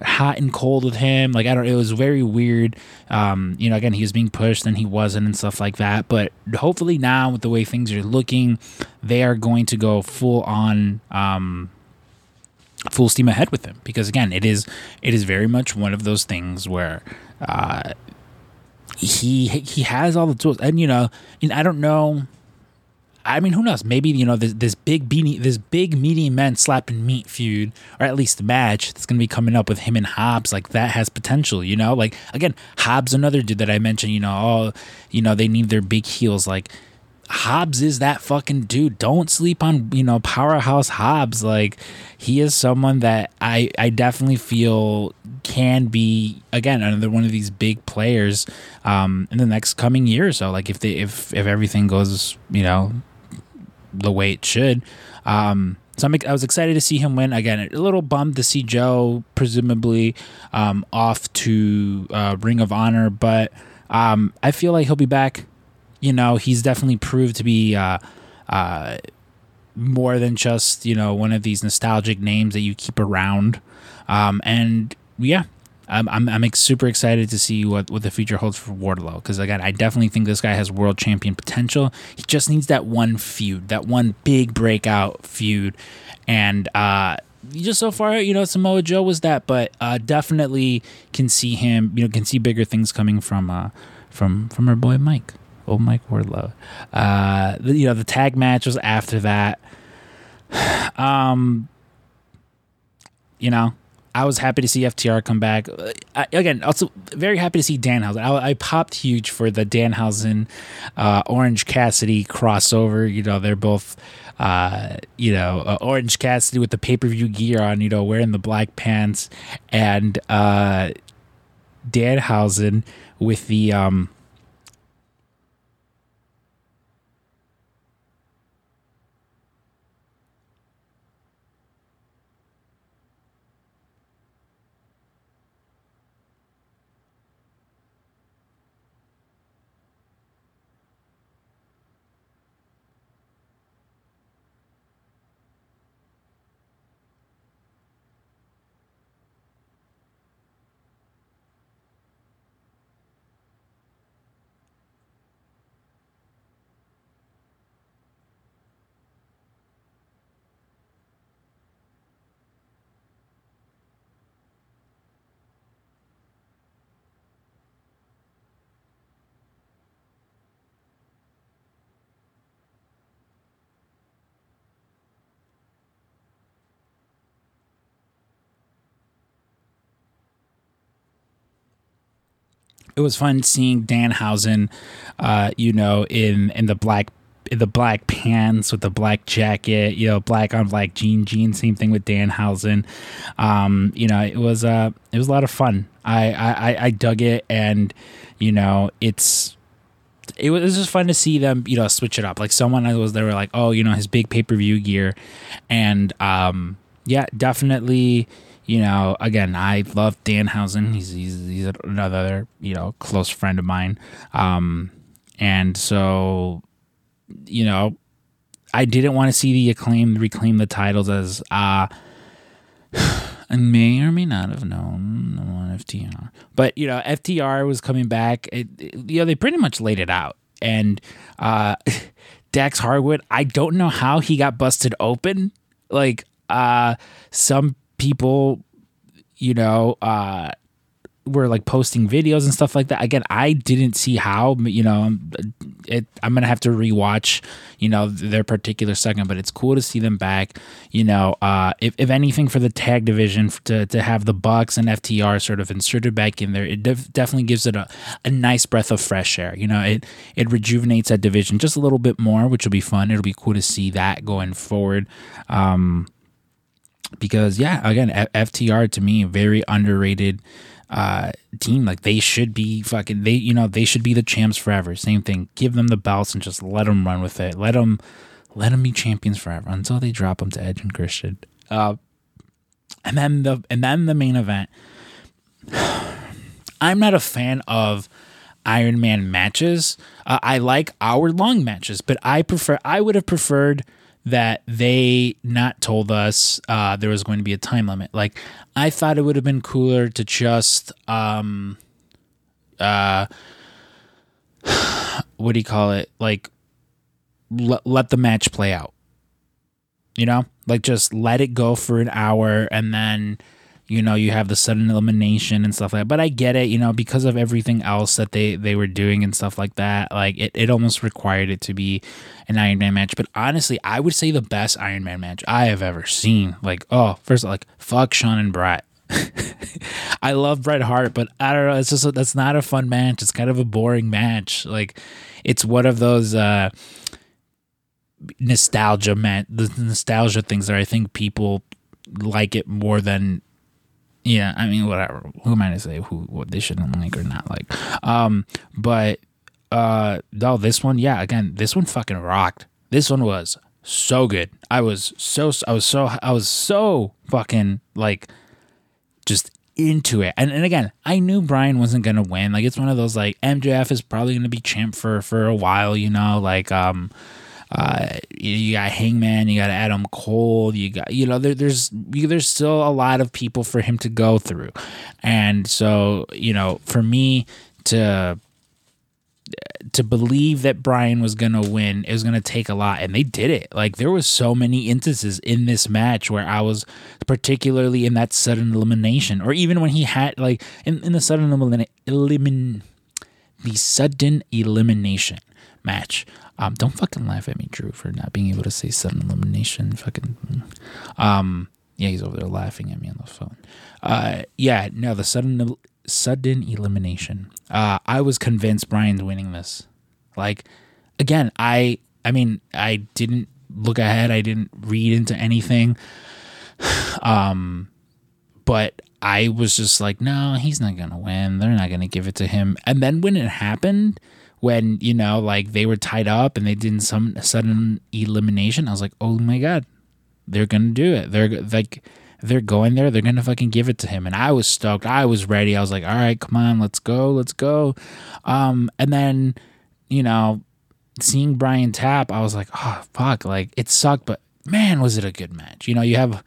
hot and cold with him. Like I don't, it was very weird. Um, you know, again, he was being pushed and he wasn't and stuff like that. But hopefully now, with the way things are looking, they are going to go full on, um, full steam ahead with him. Because again, it is, it is very much one of those things where, uh, he he has all the tools, and you know, and I don't know I mean, who knows? Maybe you know this, this big beanie, this big meaty men slapping meat feud, or at least the match that's gonna be coming up with him and Hobbs. Like that has potential, you know. Like again, Hobbs, another dude that I mentioned. You know, oh, you know they need their big heels. Like Hobbs is that fucking dude. Don't sleep on you know powerhouse Hobbs. Like he is someone that I I definitely feel can be again another one of these big players um, in the next coming year or so. Like if they if if everything goes you know the way it should. Um, so I'm, i was excited to see him win again. A little bummed to see Joe presumably um, off to uh, Ring of Honor, but um, I feel like he'll be back. You know, he's definitely proved to be uh, uh, more than just you know one of these nostalgic names that you keep around. Um, and yeah, I'm, I'm, I'm super excited to see what, what the future holds for Wardlow because again, I definitely think this guy has world champion potential. He just needs that one feud, that one big breakout feud, and uh, just so far, you know, Samoa Joe was that, but uh, definitely can see him, you know, can see bigger things coming from uh, from from our boy Mike, old Mike Wardlow. Uh, you know, the tag match was after that. Um, you know, I was happy to see FTR come back. I, again, also very happy to see Danhausen. I, I popped huge for the Danhausen uh, Orange Cassidy crossover. You know, they're both, uh, you know, uh, Orange Cassidy with the pay per view gear on, you know, wearing the black pants, and uh, Danhausen with the. Um, it was fun seeing Danhausen, uh, you know, in in the black in the black pants with the black jacket, you know, black on black jean jeans. Same thing with Danhausen. Um, you know, it was uh, it was a lot of fun. I I, I dug it, and you know, it's it was, just fun to see them, you know, switch it up. Like someone was, they were like, oh, you know, his big pay per view gear, and um, yeah, definitely you know, again, I love Danhausen. He's, he's he's another you know close friend of mine, um, and so you know, I didn't want to see the acclaim reclaim the titles as uh and may or may not have known on FTR, but you know, FTR was coming back. It, it, you know, they pretty much laid it out, and uh, Dax Harwood, I don't know how he got busted open. Like, uh, some people, you know, uh, were like posting videos and stuff like that. Again, I didn't see how, you know, it, I'm going to have to rewatch, you know, their particular segment, but it's cool to see them back. You know, uh, if, if anything for the tag division to, to have the Bucks and FTR sort of inserted back in there, it def- definitely gives it a, a nice breath of fresh air. You know, it, it rejuvenates that division just a little bit more, which will be fun. It'll be cool to see that going forward. Um, because yeah, again, F- FTR to me, very underrated uh, team. Like they should be fucking they you know they should be the champs forever. Same thing. Give them the belts and just let them run with it. Let them let them be champions forever until they drop them to Edge and Christian. Uh, and then the and then the main event. I'm not a fan of Iron Man matches. Uh, I like hour long matches, but I prefer I would have preferred that they not told us uh, there was going to be a time limit. Like I thought it would have been cooler to just um uh what do you call it? Like l- let the match play out. You know? Like just let it go for an hour and then you know you have the sudden elimination and stuff like that but i get it you know because of everything else that they they were doing and stuff like that like it, it almost required it to be an iron man match but honestly i would say the best iron man match i have ever seen like oh first all, like fuck shawn and bret I love Bret Hart, but I don't know. It's just that's not a fun match. It's kind of a boring match. Like it's one of those uh, nostalgia man, the nostalgia things that I think people like it more than yeah, I mean, whatever. Who am I to say who what they shouldn't like or not like? Um, but uh, no, this one, yeah, again, this one fucking rocked. This one was so good. I was so, I was so, I was so fucking like just into it. And and again, I knew Brian wasn't gonna win. Like it's one of those like MJF is probably gonna be champ for for a while. You know, like um uh, you got Hangman, you got Adam Cole, you got you know there, there's there's still a lot of people for him to go through, and so you know for me to to believe that Brian was gonna win it was gonna take a lot, and they did it. Like there was so many instances in this match where I was particularly in that sudden elimination, or even when he had like in, in the sudden elimin elimin the sudden elimination match. Um, don't fucking laugh at me, Drew, for not being able to say sudden elimination. Fucking, um, yeah, he's over there laughing at me on the phone. Uh, yeah, no, the sudden sudden elimination. Uh, I was convinced Brian's winning this. Like, again, I, I mean, I didn't look ahead. I didn't read into anything. Um, but I was just like, no, he's not gonna win. They're not gonna give it to him. And then when it happened when you know like they were tied up and they did some sudden elimination i was like oh my god they're gonna do it. They're like they're going there. They're gonna fucking give it to him. And i was stoked. I was ready. I was like all right come on let's go let's go. Um and then you know seeing brian tap i was like oh fuck like it sucked but man was it a good match. You know you have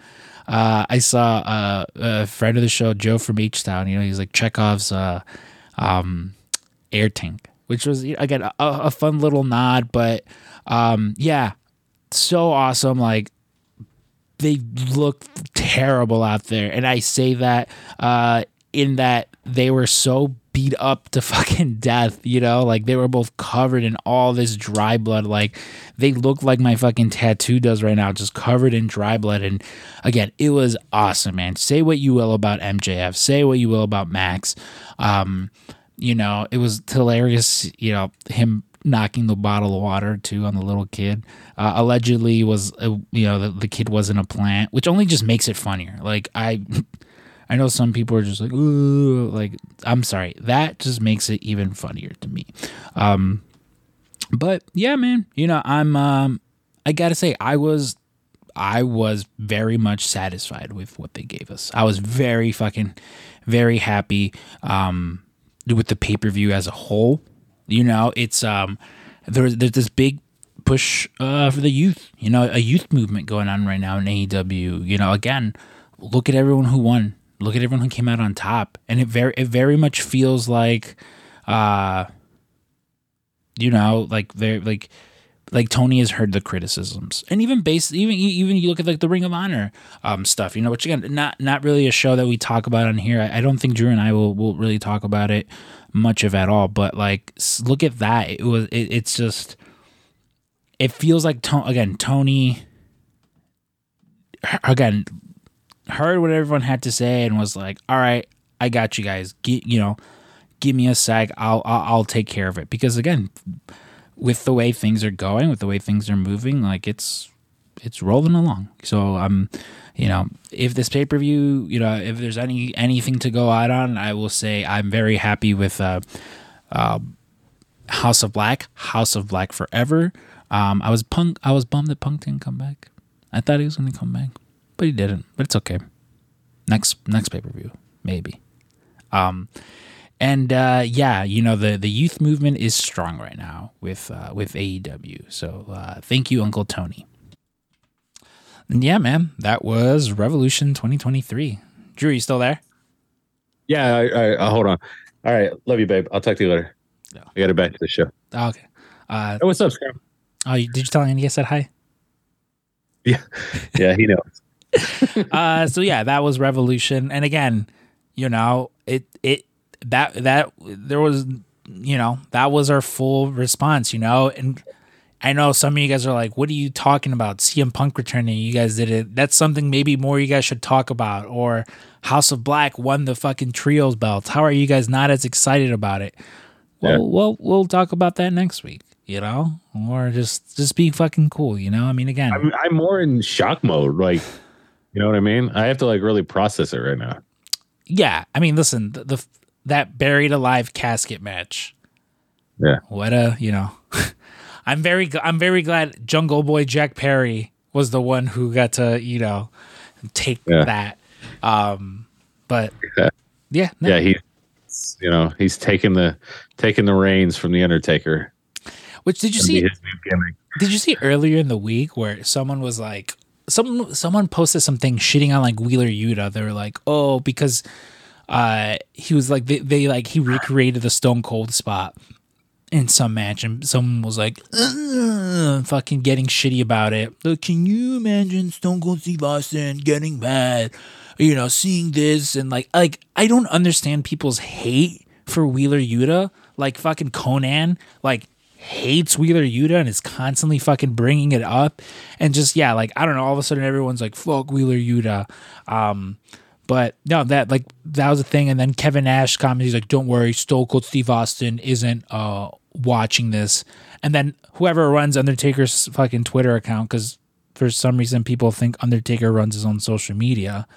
uh i saw uh, a friend of the show joe from h-town you know he's like chekhov's uh um air tank which was again a, a fun little nod. But um, yeah, so awesome. Like they look terrible out there, and I say that uh, in that they were so beat up to fucking death, you know, like they were both covered in all this dry blood. Like they look like my fucking tattoo does right now, just covered in dry blood. And again, it was awesome, man. Say what you will about MJF, say what you will about Max. Um, you know, it was hilarious, you know, him knocking the bottle of water too on the little kid. Uh, allegedly was, uh, you know, the, the kid wasn't a plant, which only just makes it funnier. Like I, I know some people are just like, ooh, like I'm sorry, that just makes it even funnier to me. Um, but yeah, man, you know, I'm, um, I gotta say, I was, I was very much satisfied with what they gave us. I was very fucking, very happy. Um, with the pay per view as a whole. You know, it's um there's there's this big push uh, for the youth. You know, a youth movement going on right now in AEW. You know, again, look at everyone who won. Look at everyone who came out on top, and it very it very much feels like, uh, you know, like they're like like Tony has heard the criticisms, and even based, even even you look at like the Ring of Honor um, stuff, you know, which again, not not really a show that we talk about on here. I, I don't think Drew and I will will really talk about it much of at all. But like, look at that. It was. It, it's just. It feels like to- again Tony. Again, heard what everyone had to say and was like, "All right, I got you guys. Get you know, give me a sec. I'll, I'll I'll take care of it." Because again with the way things are going, with the way things are moving, like it's it's rolling along. So I'm, um, you know, if this pay per view, you know, if there's any anything to go out on, I will say I'm very happy with uh, uh, House of Black, House of Black Forever. Um, I was punk. I was bummed that Punk didn't come back. I thought he was going to come back, but he didn't. But it's okay. Next next pay per view, maybe. Um, and uh, yeah, you know the the youth movement is strong right now with uh, with AEW. So uh, thank you, Uncle Tony. And yeah, man, that was Revolution 2023. Drew, you still there? Yeah, I, I, I, hold on. All right, love you, babe. I'll talk to you later. No. I got to back to the show. Oh, okay. Uh, hey, what's up, Scott? Oh, did you tell Andy I said hi? Yeah, yeah, he knows. uh, so yeah, that was Revolution, and again, you know, it it that that there was you know that was our full response you know? And i know some of you guys are like what are you talking about? Cm punk returning you guys did it. That's something maybe more you guys should talk about. Or house of black won the fucking trios belts. How are you guys not as excited about it? Well yeah. we'll, we'll talk about that next week you know? Or just just be fucking cool you know? I mean again. I'm, I'm more in shock mode like you know what i mean? I have to like really process it right now. Yeah. I mean listen the, the that buried alive casket match. Yeah. What a, you know. I'm very I'm very glad Jungle Boy Jack Perry was the one who got to, you know, take yeah. that. Um but yeah, yeah, no. yeah he's you know, he's taking the taking the reins from the Undertaker. Which did you see? Did you see earlier in the week where someone was like someone someone posted something shitting on like Wheeler Yuta. They were like, "Oh, because uh, he was like they, they like he recreated the Stone Cold spot in some match, and someone was like, fucking getting shitty about it. Like, can you imagine Stone Cold Steve Austin getting mad? You know, seeing this and like, like I don't understand people's hate for Wheeler Yuta. Like fucking Conan, like hates Wheeler Yuta and is constantly fucking bringing it up, and just yeah, like I don't know. All of a sudden, everyone's like, "Fuck Wheeler Yuta." Um, but no, that like that was a thing. And then Kevin Nash comments, he's like, "Don't worry, Stone Cold Steve Austin isn't uh watching this." And then whoever runs Undertaker's fucking Twitter account, because for some reason people think Undertaker runs his own social media.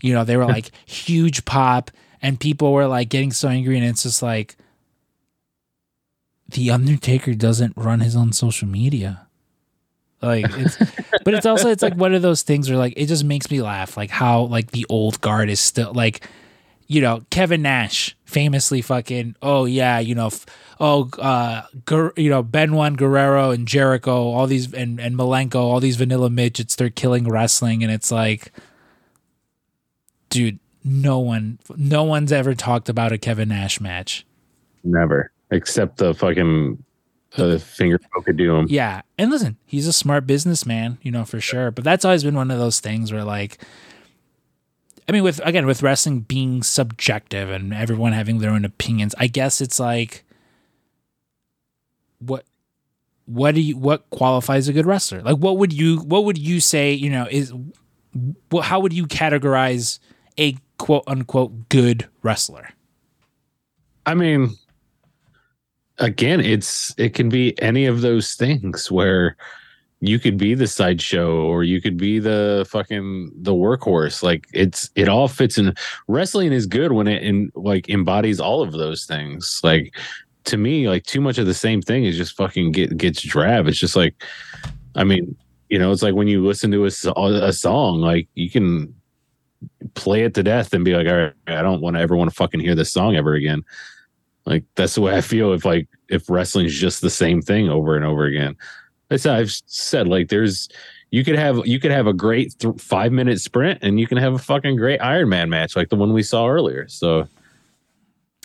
You know, they were like huge pop, and people were like getting so angry, and it's just like the Undertaker doesn't run his own social media. Like it's but it's also it's like one of those things where like it just makes me laugh like how like the old guard is still like you know Kevin Nash famously fucking oh yeah you know f- oh uh Gur- you know Benoit Guerrero and Jericho all these and and Malenko all these vanilla midgets they're killing wrestling and it's like dude no one no one's ever talked about a Kevin Nash match. Never except the fucking the finger poke of doom. Yeah. And listen, he's a smart businessman, you know, for sure. But that's always been one of those things where like I mean with again with wrestling being subjective and everyone having their own opinions, I guess it's like what what do you what qualifies a good wrestler? Like what would you what would you say, you know, is how would you categorize a quote unquote good wrestler? I mean, again, it's it can be any of those things where you could be the sideshow or you could be the fucking the workhorse. Like it's it all fits in. Wrestling is good when it in like embodies all of those things. Like to me, like too much of the same thing is just fucking get gets drab. It's just like, I mean, you know, it's like when you listen to a, a song, like you can play it to death and be like, all right, I don't want to ever want to fucking hear this song ever again. Like that's the way I feel if like if wrestling's just the same thing over and over again. That's I've said like there's you could have you could have a great th- five minute sprint and you can have a fucking great Iron Man match like the one we saw earlier. So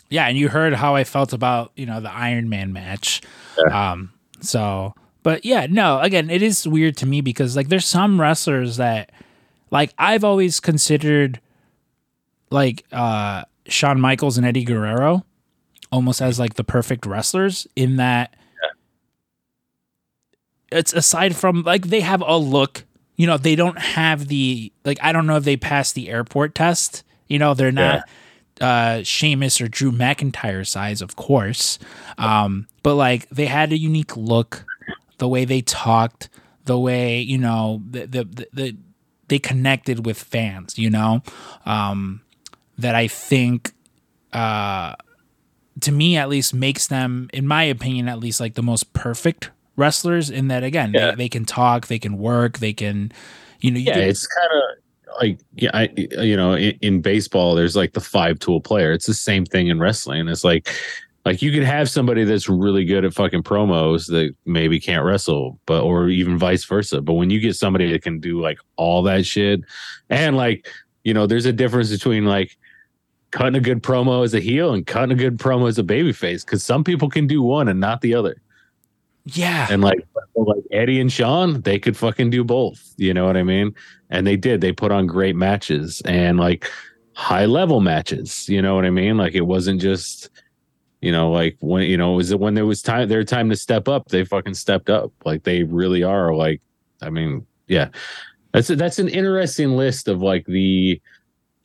yeah, and you heard how I felt about you know the Iron Man match. Yeah. Um, so But yeah, no, again, it is weird to me because like there's some wrestlers that like I've always considered like uh Shawn Michaels and Eddie Guerrero almost as like the perfect wrestlers in that it's aside from like they have a look, you know, they don't have the like I don't know if they passed the airport test. You know, they're not uh Sheamus or Drew McIntyre size, of course. Um, but like they had a unique look, the way they talked, the way, you know, the the the, the they connected with fans, you know. Um that I think uh to me at least makes them in my opinion at least like the most perfect wrestlers in that again Yeah. they, they can talk they can work they can you know you yeah, can- it's kind of like yeah, I you know, in, in baseball, there's like the five tool player. It's the same thing in wrestling. It's like like you could have somebody that's really good at fucking promos that maybe can't wrestle, but or even vice versa. But when you get somebody that can do like all that shit, and like you know, there's a difference between like cutting a good promo as a heel and cutting a good promo as a babyface because some people can do one and not the other. yeah And like like Eddie and Shawn, they could fucking do both. You know what I mean? And they did. They put on great matches and like high level matches. You know what I mean? Like it wasn't just, you know, like when you know, was it when there was time their time to step up, they fucking stepped up. Like they really are like, I mean, yeah. That's a, that's an interesting list of like the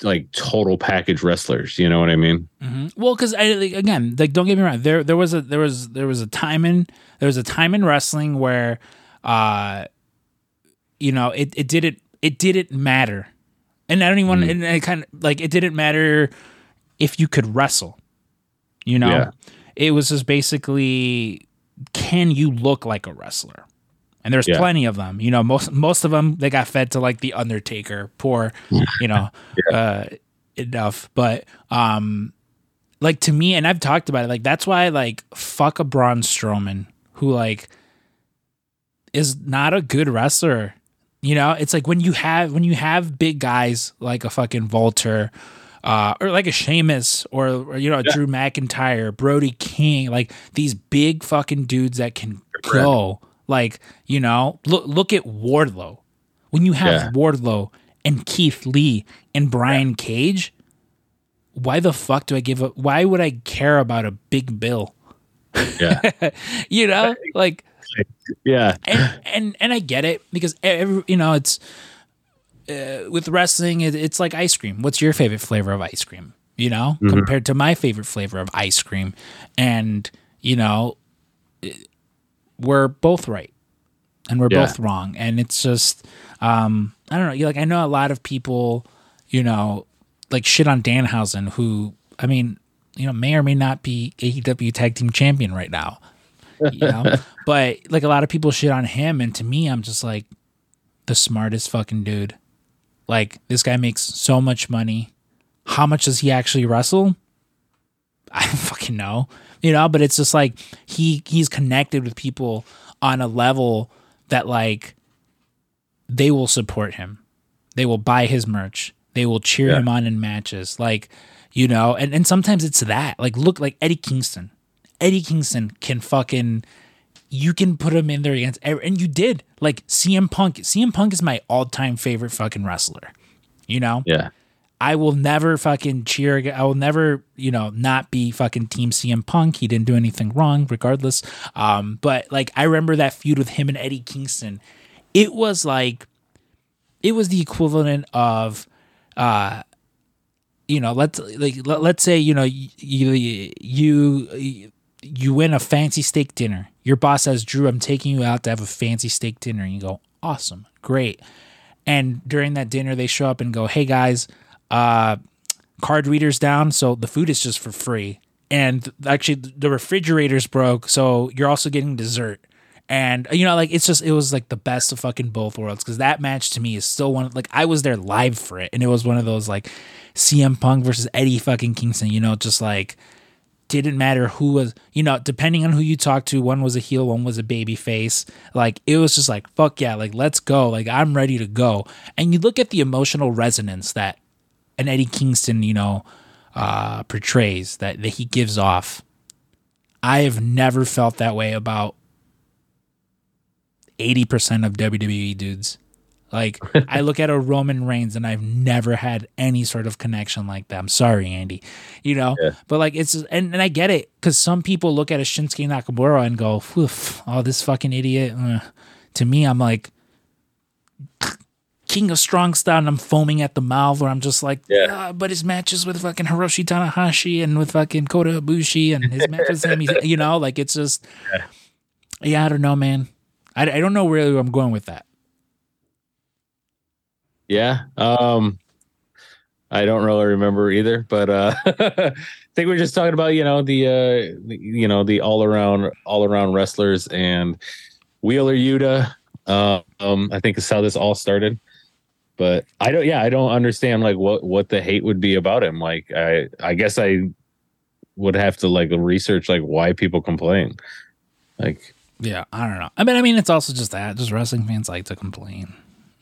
like total package wrestlers. You know what I mean? hmm Well, because I like, again, like don't get me wrong, there there was a there was there was a time in there was a time in wrestling where, uh, you know, it it didn't it didn't matter, and I don't even want Mm. and it kind of like it didn't matter if you could wrestle, you know, Yeah. it was just basically can you look like a wrestler. And there's Yeah. plenty of them, you know. Most most of them they got fed to like the Undertaker, poor, you know, uh, enough. But um, like to me, and I've talked about it. Like that's why, like fuck a Braun Strowman, who like is not a good wrestler. You know, it's like when you have when you have big guys like a fucking Volter, uh, or like a Sheamus, or, or you know, a Drew McIntyre, Brody King, like these big fucking dudes that can go. Like you know, look look at Wardlow. When you have Yeah. Wardlow and Keith Lee and Brian Cage, why the fuck do I give a? Why would I care about a big bill? Yeah. You know, like yeah. and and and I get it because every you know it's uh, with wrestling it, it's like ice cream. What's your favorite flavor of ice cream? You know, compared to my favorite flavor of ice cream, and you know, it- we're both right and we're Yeah. both wrong, and it's just um I don't know. you Like I know a lot of people, you know, like shit on Danhausen, who I mean, you know, may or may not be AEW Tag Team Champion right now you know? but like a lot of people shit on him, and to me, I'm just like the smartest fucking dude. Like this guy makes so much money. How much does he actually wrestle? I don't fucking know, you know. But it's just like he he's connected with people on a level that like they will support him. They will buy his merch. They will cheer Yeah. him on in matches. Like, you know, and, and sometimes it's that. Like, look like Eddie Kingston. Eddie Kingston can fucking you can put him in there against and you did. Like CM Punk. CM Punk is my all-time favorite fucking wrestler. You know? Yeah. I will never fucking cheer. I will never, you know, not be fucking team CM Punk. He didn't do anything wrong, regardless. Um, but like I remember that feud with him and Eddie Kingston. It was like, it was the equivalent of, uh, you know, let's like let, let's say you know you you you you win a fancy steak dinner. Your boss says, "Drew, I'm taking you out to have a fancy steak dinner," and you go, "Awesome, great." And during that dinner, they show up and go, "Hey guys, uh, card readers down, so the food is just for free. And actually, the refrigerator's broke, so you're also getting dessert." And you know, like it's just it was like the best of fucking both worlds because that match to me is still one. Like I was there live for it, and it was one of those like CM Punk versus Eddie fucking Kingston. You know, just like didn't matter who was, you know, depending on who you talked to, one was a heel, one was a baby face. Like it was just like, fuck yeah, like let's go. Like I'm ready to go. And you look at the emotional resonance that an Eddie Kingston, you know, uh portrays, that, that he gives off. I have never felt that way about eighty percent of WWE dudes. Like I look at a Roman Reigns and I've never had any sort of connection like that. I'm sorry, Andy. You know, Yeah. but like it's and, and I get it because some people look at a Shinsuke Nakamura and go, "Oof, "Oh, this fucking idiot." Uh, To me, I'm like King of Strong Style, and I'm foaming at the mouth, where I'm just like, Yeah. "Ah, but his matches with fucking Hiroshi Tanahashi and with fucking Kota Ibushi and his matches with Sami, you know, like it's just, yeah, I don't know, man. I, I don't know where I'm going with that. Yeah. Um I don't really remember either, but uh I think we're just talking about, you know, the uh the, you know, the all around all around wrestlers and Wheeler Yuta. Uh, um I think is how this all started. But I don't yeah, I don't understand like what what the hate would be about him. Like I I guess I would have to like research like why people complain. Like Yeah, I don't know. I mean, I mean, it's also just that just wrestling fans like to complain.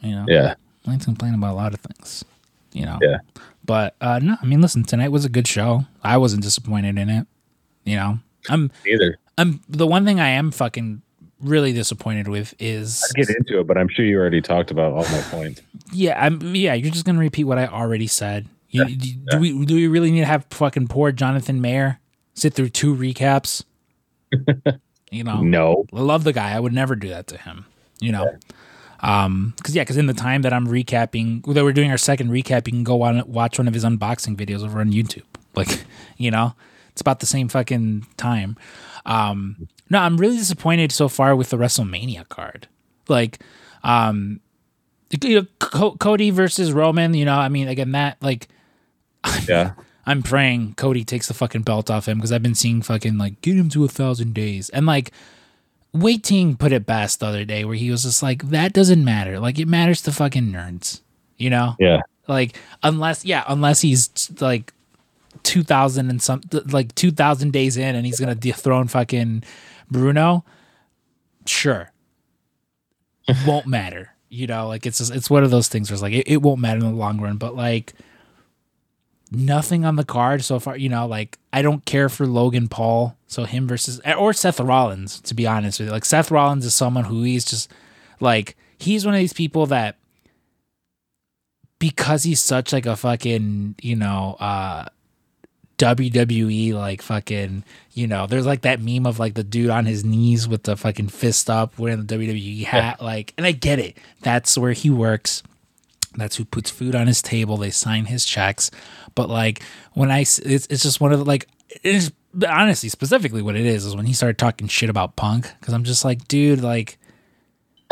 You know, yeah. like to complain about a lot of things. You know, Yeah. But uh no, I mean, listen, tonight was a good show. I wasn't disappointed in it. You know, I'm Either. I'm the one thing I am fucking really disappointed with is I'd get into it, but I'm sure you already talked about all my points. yeah, I'm yeah. You're just gonna repeat what I already said. You, do- Do we do we really need to have fucking poor Jonathan Mayer sit through two recaps? you know, No. I love the guy. I would never do that to him. You know, um, because yeah, because in the time that I'm recapping, that we're doing our second recap, you can go on watch one of his unboxing videos over on YouTube. Like, you know, it's about the same fucking time. Um, no, I'm really disappointed so far with the WrestleMania card. Like, um, you know, Co- Cody versus Roman. You know, I mean, again, that like. Yeah. I'm praying Cody takes the fucking belt off him because I've been seeing fucking like get him to a thousand days and like Wei Ting put it best the other day where he was just like that doesn't matter like it matters to fucking nerds you know Yeah. like unless yeah unless he's like 2000 and some like 2000 days in and he's gonna dethrone fucking Bruno sure won't matter you know like it's just, it's one of those things where it's like it, it won't matter in the long run but like nothing on the card so far. You know, like I don't care for Logan Paul, so him versus or Seth Rollins. To be honest with you, like Seth Rollins is someone who he's just like he's one of these people that because he's such like a fucking you know uh WWE like fucking you know there's like that meme of like the dude on his knees with the fucking fist up wearing the WWE hat like and I get it. That's where he works. That's who puts food on his table. They sign his checks. But like when I, it's, it's just one of the like, it's honestly specifically what it is is when he started talking shit about Punk because I'm just like, dude, like,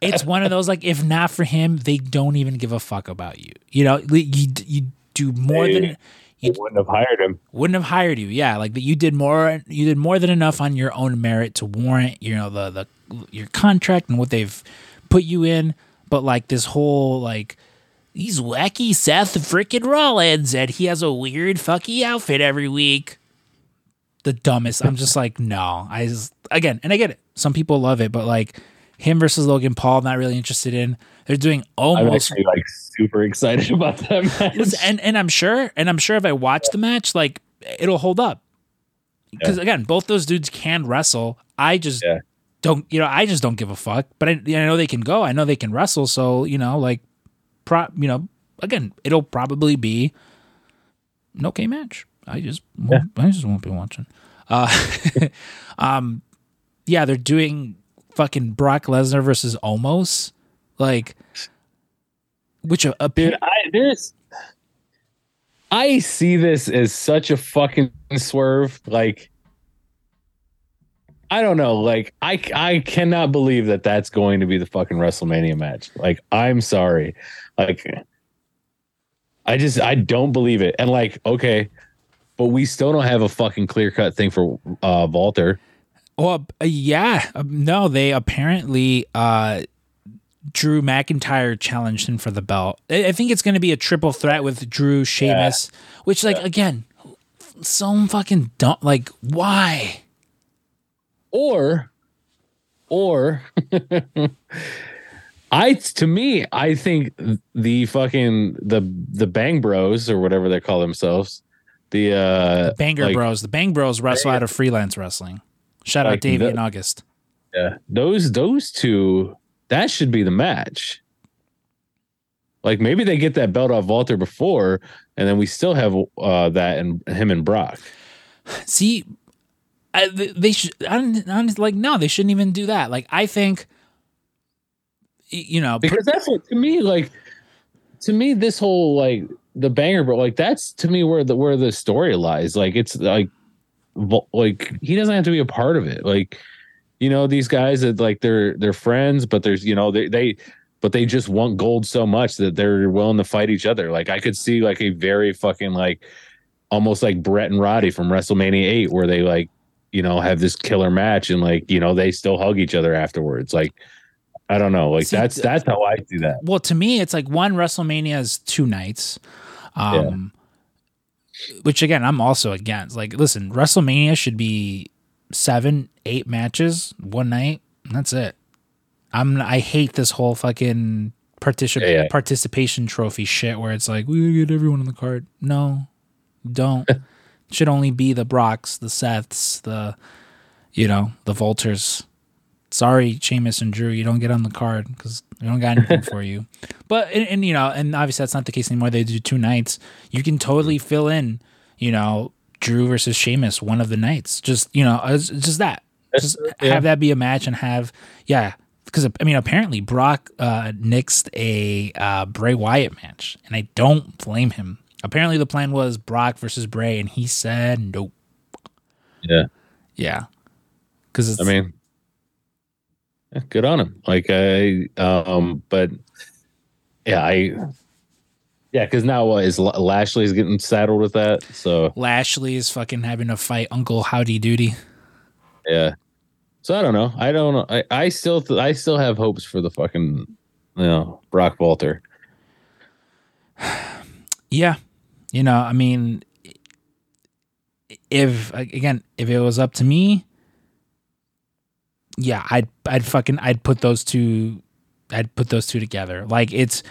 it's one of those like, if not for him, they don't even give a fuck about you. You know, you you do more They- than I wouldn't have hired him. wouldn't have hired you. Yeah, like that you did more you did more than enough on your own merit to warrant, you know, the the your contract and what they've put you in, but like this whole like he's wacky Seth frickin' Rollins and he has a weird fucky outfit every week. The dumbest. I'm just like, no. I just again, and I get it. Some people love it, but like him versus Logan Paul, not really interested in. They're doing I'm almost actually like super excited about that match. And and I'm sure, and I'm sure if I watch the match, like it'll hold up. Because again, both those dudes can wrestle. I just Yeah. don't, you know, I just don't give a fuck. But I, I know they can go. I know they can wrestle. So you know, like, pro, you know, again, it'll probably be an okay match. I just, won't, I just won't be watching. Uh, um, yeah, they're doing fucking Brock Lesnar versus Omos, like, which a, a Dude, I there's I see this as such a fucking swerve. Like, I don't know. Like, I I cannot believe that that's going to be the fucking WrestleMania match. Like, I'm sorry. Like, I just I don't believe it. And like, okay, but we still don't have a fucking clear cut thing for uh Walter. Well, uh, yeah, um, no, they apparently uh Drew McIntyre challenged him for the belt. I think it's going to be a triple threat with Drew, Sheamus, which, like, again, so fucking dumb. Like, why? or or I to me I think the fucking the the Bang Bros or whatever they call themselves the uh Banger like, Bros. The Bang Bros wrestle out of freelance wrestling. Shout out Like Davey the- and August. Yeah, those those two that should be the match. Like maybe they get that belt off Walter before, and then we still have uh, that and him and Brock. See, I, they should. I'm, I'm like, no, they shouldn't even do that. Like, I think, you know, because that's what to me, like, to me, this whole like the banger, but like that's to me where the where the story lies. Like, it's like, like he doesn't have to be a part of it. Like, you know, these guys that like they're they're friends, but there's you know they they but they just want gold so much that they're willing to fight each other. Like I could see like a very fucking like almost like Bret and Roddy from WrestleMania 8 where they like, you know, have this killer match and like, you know, they still hug each other afterwards. Like I don't know. Like see, that's that's how I see that. Well, to me it's like one WrestleMania is two nights. Um yeah. Which again I'm also against. Like listen, WrestleMania should be 7, 8 matches one night. that's it. I'm I hate this whole fucking particip- yeah, yeah. participation trophy shit where it's like we get everyone on the card. No, don't. should only be the Brocks, the Seths, the you know the Walters. Sorry, Sheamus and Drew, you don't get on the card because we don't got anything for you. But and, and, you know, and obviously that's not the case anymore. They do two nights. You can totally fill in, you know, Drew versus Sheamus one of the nights. Just you know, just that. Just yeah. have that be a match and have yeah because I mean, apparently Brock uh, nixed a uh, Bray Wyatt match, and I don't blame him. Apparently, the plan was Brock versus Bray, and he said nope. Yeah, yeah. Because I mean, good on him. Like I, um, but yeah, I. Yeah, because now what is Lashley's getting saddled with that? So Lashley is fucking having to fight Uncle Howdy Doody. Yeah, so I don't know. I don't know. I, I still th- I still have hopes for the fucking you know Brock Walter. yeah, you know, I mean, if again, if it was up to me, yeah, I'd I'd fucking I'd put those two, I'd put those two together. Like it's,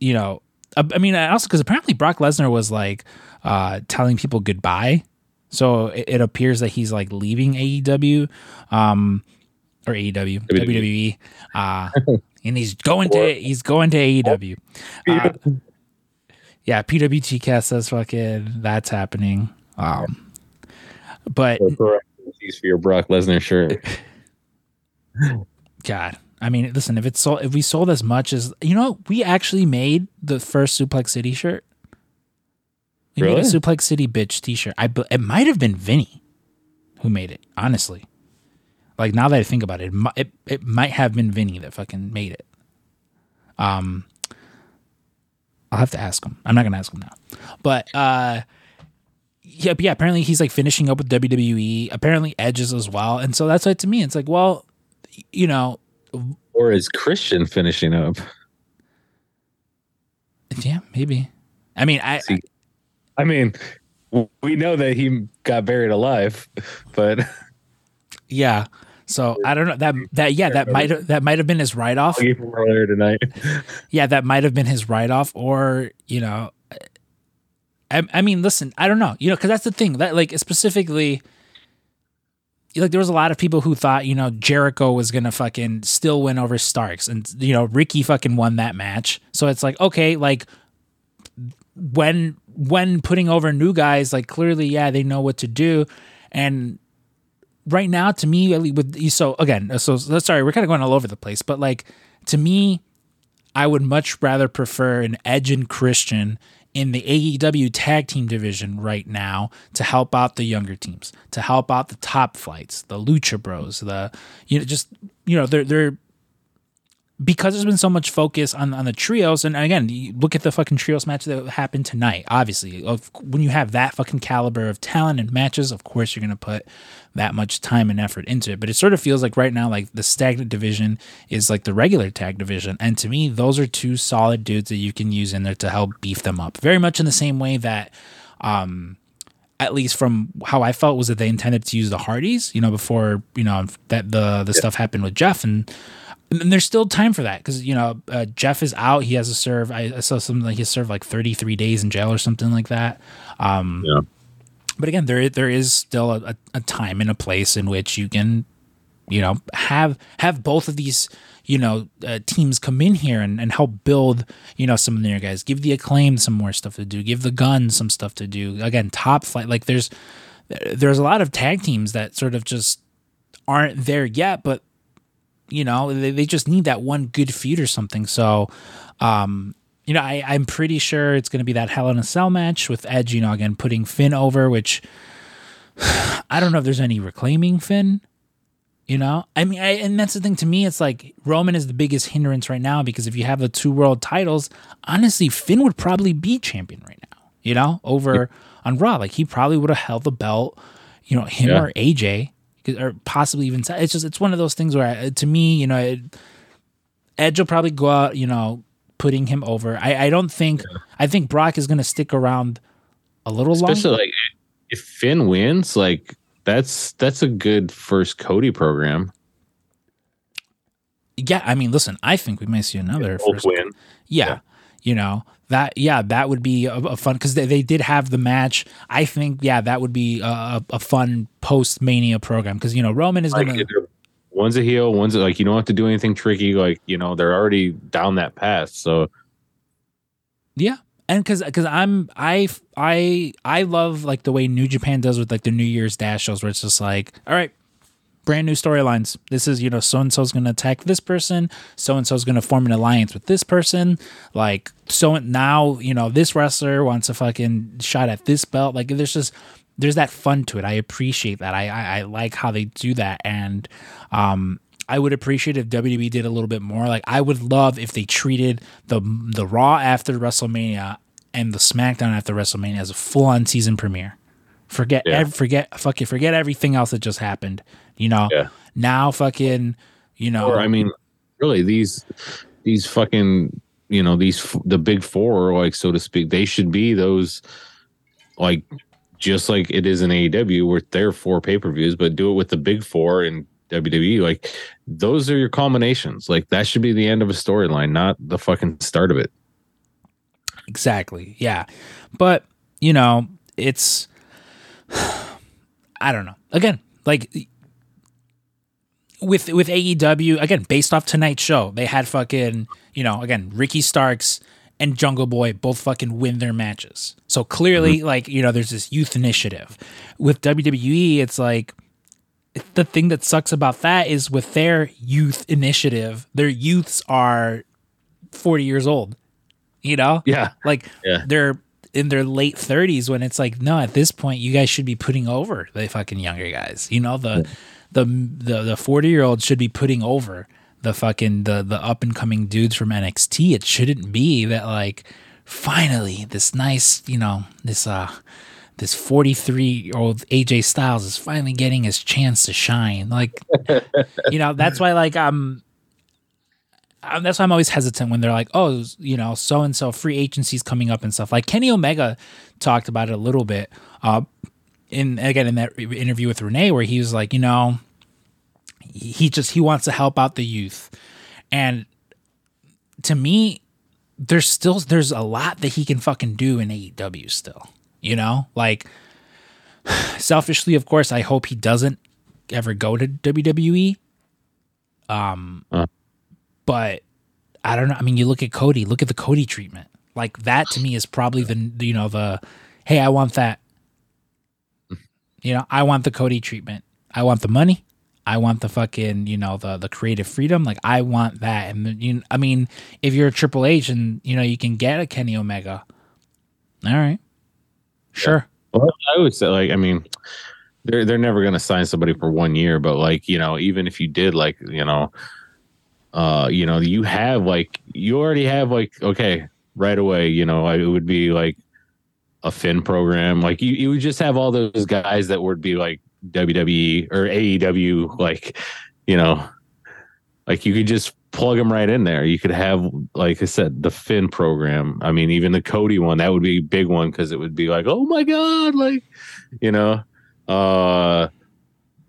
you know, I, mean, also because apparently Brock Lesnar was like uh, telling people goodbye so it, it appears that he's like leaving AEW, um, or AEW, WWE, uh, and he's going to he's going to AEW. Uh, yeah, PWT says fucking that's happening. Um, but he's for your Brock Lesnar shirt. God, I mean, listen, if it's sold, if we sold as much as you know, we actually made the first Suplex City shirt. We really? made a Suplex City bitch T-shirt. I it might have been Vinny who made it. Honestly, like now that I think about it, it it, it might have been Vinny that fucking made it. Um, I'll have to ask him. I'm not gonna ask him now, but uh, yeah, yeah. Apparently he's like finishing up with WWE. Apparently Edge's as well, and so that's why to me it's like, well, you know, or is Christian finishing up? Yeah, maybe. I mean, I, I I mean, we know that he got buried alive, but yeah. So I don't know that that yeah that might that might have been his write off earlier tonight. yeah, that might have been his write off, or you know, I, I mean, listen, I don't know, you know, because that's the thing that like specifically, like there was a lot of people who thought you know Jericho was gonna fucking still win over Starks, and you know Ricky fucking won that match, so it's like okay, like when when putting over new guys, like clearly, yeah, they know what to do. And right now, to me, with so again, so sorry, we're kind of going all over the place, but like to me, I would much rather prefer an Edge and Christian in the AEW tag team division right now to help out the younger teams, to help out the top flights, the Lucha Bros, the you know just you know they're they're because there's been so much focus on, on the trios, and again, you look at the fucking trios match that happened tonight. Obviously, when you have that fucking caliber of talent and matches, of course you're gonna put that much time and effort into it. But it sort of feels like right now, like the stagnant division is like the regular tag division, and to me, those are two solid dudes that you can use in there to help beef them up. Very much in the same way that, um, at least from how I felt was that they intended to use the Hardys, you know, before you know that the the yeah. stuff happened with Jeff and and there's still time for that because you know uh, Jeff is out. He has to serve. I, I, saw something like he served like 33 days in jail or something like that. Um, yeah. But again, there there is still a, a time and a place in which you can You know, have have both of these you know uh, teams come in here and, and help build you know some of their guys. Give the Acclaimed some more stuff to do. Give the gun some stuff to do. Again, top flight. Like there's there's a lot of tag teams that sort of just aren't there yet, but you know they, they just need that one good feud or something. So, um, you know, I, I'm pretty sure it's going to be that Hell in a Cell match with Edge. You know, again putting Finn over, which I don't know if there's any reclaiming Finn. You know, I mean, I, and that's the thing to me. It's like Roman is the biggest hindrance right now because if you have the two world titles, honestly, Finn would probably be champion right now. You know, over on Raw, like he probably would have held the belt. You know, him Yeah. or AJ, or possibly even it's just it's one of those things where I, to me, you know, it, Edge will probably go out. You know, putting him over. I, I don't think. I think Brock is going to stick around a little Especially longer. like if Finn wins, like that's that's a good first Cody program. Yeah, I mean, listen, I think we might see another first. win. Yeah, Yeah. you know that. Yeah, that would be a, a fun because they, they did have the match. I think yeah, that would be a, a, fun post Mania program because you know Roman is Like gonna. one's a heel, one's a, like you don't have to do anything tricky. Like you know they're already down that path. So Yeah, and because because I'm I I I love like the way New Japan does with like the New Year's Dash shows where it's just like, all right, brand new storylines. This is you know so and so's gonna attack this person, so and so's gonna form an alliance with this person. Like so now you know this wrestler wants a fucking shot at this belt. Like there's just there's that fun to it. I appreciate that. I I, I like how they do that and. um I would appreciate if WWE did a little bit more. Like I would love if they treated the the Raw after WrestleMania and the SmackDown after WrestleMania as a full on season premiere. Forget Yeah. ev- forget fucking forget everything else that just happened. You know. Yeah. Now fucking you know or I mean, really these these fucking you know these f- the big four, like so to speak, they should be those like just like it is in AEW with their four pay per views, but do it with the big four in WWE. Like those are your culminations. Like that should be the end of a storyline, not the fucking start of it. Exactly. Yeah. But, you know, it's I don't know. Again, like with with AEW, again, based off tonight's show, they had fucking, you know, again, Ricky Starks and Jungle Boy both fucking win their matches. So clearly, mm-hmm. like, you know, there's this youth initiative. With WWE, it's like the thing that sucks about that is with their youth initiative, their youths are 40 years old. You know? Yeah. Like Yeah. they're in their late thirties when it's like, no, at this point you guys should be putting over the fucking younger guys. You know, the the the the forty year old should be putting over the fucking the the up and coming dudes from NXT. It shouldn't be that like finally this nice, you know, this uh this 43 year old AJ Styles is finally getting his chance to shine. Like, you know, that's why, like, I'm, that's why I'm always hesitant when they're like, oh, you know, so and so free agencies coming up and stuff. Like Kenny Omega talked about it a little bit. Uh, in again in that interview with Renee, where he was like, you know, he just he wants to help out the youth, and to me, there's still there's a lot that he can fucking do in AEW still. You know, like selfishly, of course, I hope he doesn't ever go to WWE. Um, Uh. But I don't know. I mean, you look at Cody. Look at the Cody treatment. Like that to me is probably the you know the hey, I want that. You know, I want the Cody treatment. I want the money. I want the fucking you know the the creative freedom. Like I want that. And you, I mean, if you're a Triple H and you know you can get a Kenny Omega, all right, sure. Well, I would say, like, I mean, they're they're never gonna sign somebody for one year, but like, you know, even if you did, like, you know, uh, you know, you have like you already have like, okay, right away, you know, it would be like a Finn program, like you you would just have all those guys that would be like WWE or AEW, like, you know, like you could just plug them right in there. You could have, like I said, the Finn program. I mean, even the Cody one, that would be a big one because it would be like, oh my god, like, you know, uh,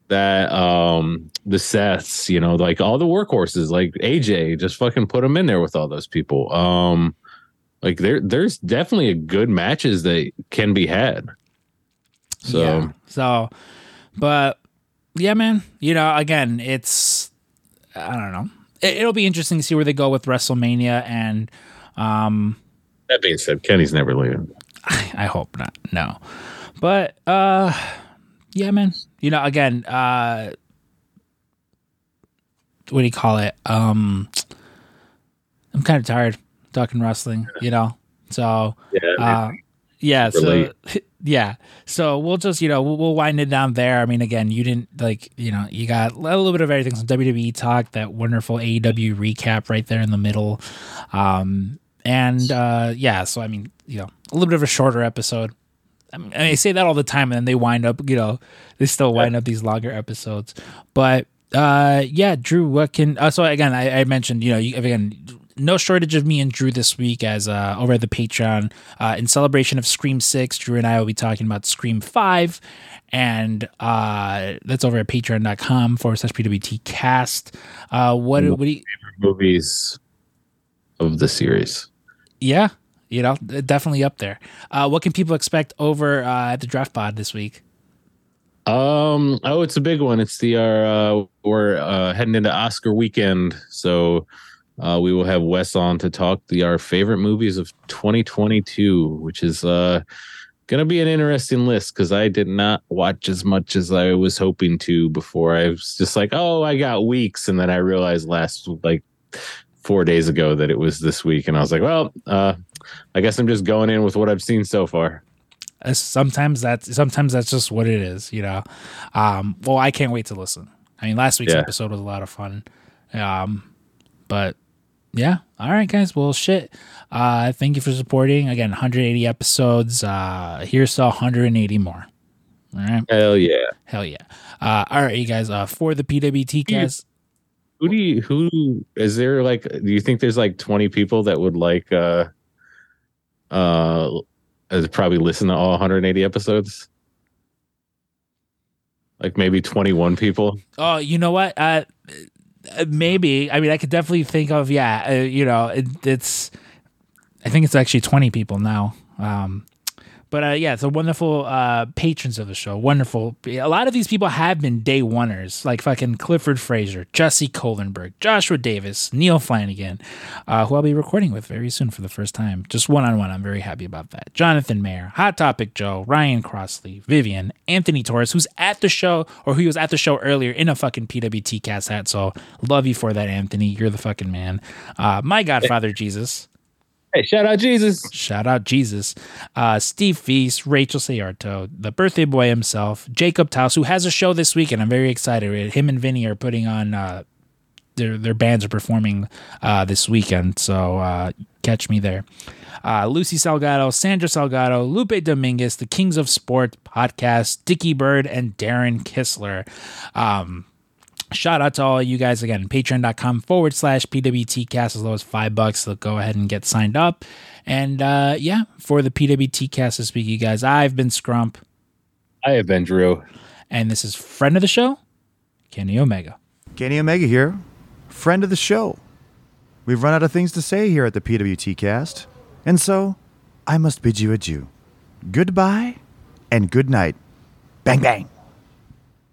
that um the Seths, you know, like all the workhorses, like AJ, just fucking put them in there with all those people. Um, like there, there's definitely a good matches that can be had. So Yeah. So, but yeah, man. You know, again, it's I don't know. It, it'll be interesting to see where they go with WrestleMania, and um, That being said, Kenny's never leaving. I hope not. No, but uh, yeah, man. You know, again, uh, what do you call it? Um, I'm kind of tired talking wrestling. You know, so Yeah. uh, yeah, so yeah, so we'll just you know we'll, we'll wind it down there. I mean, again, you didn't like you know you got a little bit of everything. Some WWE talk, that wonderful AEW recap right there in the middle, um, and uh, yeah. So I mean, you know, a little bit of a shorter episode. I, mean, I say that all the time, and then they wind up, you know, they still wind up these longer episodes. But uh, yeah, Drew, what can? Uh, so again, I, I mentioned, you know, you, again, no shortage of me and Drew this week as uh, over at the Patreon uh, in celebration of Scream Six. Drew and I will be talking about Scream Five, and uh, that's over at Patreon.com forward slash PWT Cast. Uh, what, what do you? Movies of the series. Yeah, you know, definitely up there. Uh, what can people expect over uh, at the Draft Pod this week? Um. Oh, it's a big one. It's the our uh, we're uh, heading into Oscar weekend, so uh, we will have Wes on to talk the our favorite movies of 2022, which is uh gonna be an interesting list because I did not watch as much as I was hoping to before. I was just like, oh, I got weeks, and then I realized last like four days ago that it was this week, and I was like, well, uh, I guess I'm just going in with what I've seen so far. Uh, sometimes that's sometimes that's just what it is, you know. Um, well, I can't wait to listen. I mean, last week's Yeah. episode was a lot of fun. Um, but yeah, all right, guys. Well, shit. Uh, thank you for supporting. Again, 180 episodes. Uh, here's to 180 more. All right, Hell yeah. hell yeah. Uh, all right, you guys. Uh, for the PWT cast. who do you who is there like do you think there's like 20 people that would like uh uh uh, probably listen to all 180 episodes like maybe 21 people Oh, you know what? Uh, maybe. I mean, I could definitely think of yeah. Uh, you know, it, it's. I think it's actually twenty people now. Um, but uh, yeah, a wonderful uh, patrons of the show. Wonderful. A lot of these people have been day oneers, like fucking Clifford Fraser, Jesse Kohlenberg, Joshua Davis, Neil Flanagan, uh, who I'll be recording with very soon for the first time, just one on one. I'm very happy about that. Jonathan Mayer, Hot Topic Joe, Ryan Crossley, Vivian, Anthony Torres, who's at the show or who was at the show earlier in a fucking PWT cast hat. So love you for that, Anthony. You're the fucking man. Uh, my Godfather Jesus. Hey shout out jesus Shout out Jesus. Uh, Steve Feast, Rachel Sayarto, the birthday boy himself, Jacob Taus, who has a show this week, and I'm very excited. Him and Vinny are putting on uh, their their bands are performing uh, this weekend, so uh, catch me there. Uh, Lucy Salgado, Sandra Salgado, Lupe Dominguez, the Kings of Sport podcast, Dickie Bird, and Darren Kissler. Um, shout out to all you guys again patreon.com forward slash pwtcast as low as five bucks so go ahead and get signed up and uh yeah for the pwtcast this week you guys i've been scrump i have been drew and this is friend of the show kenny omega Kenny Omega here, friend of the show. We've run out of things to say here at the pwtcast and so I must bid you adieu. Goodbye and good night. Bang, bang.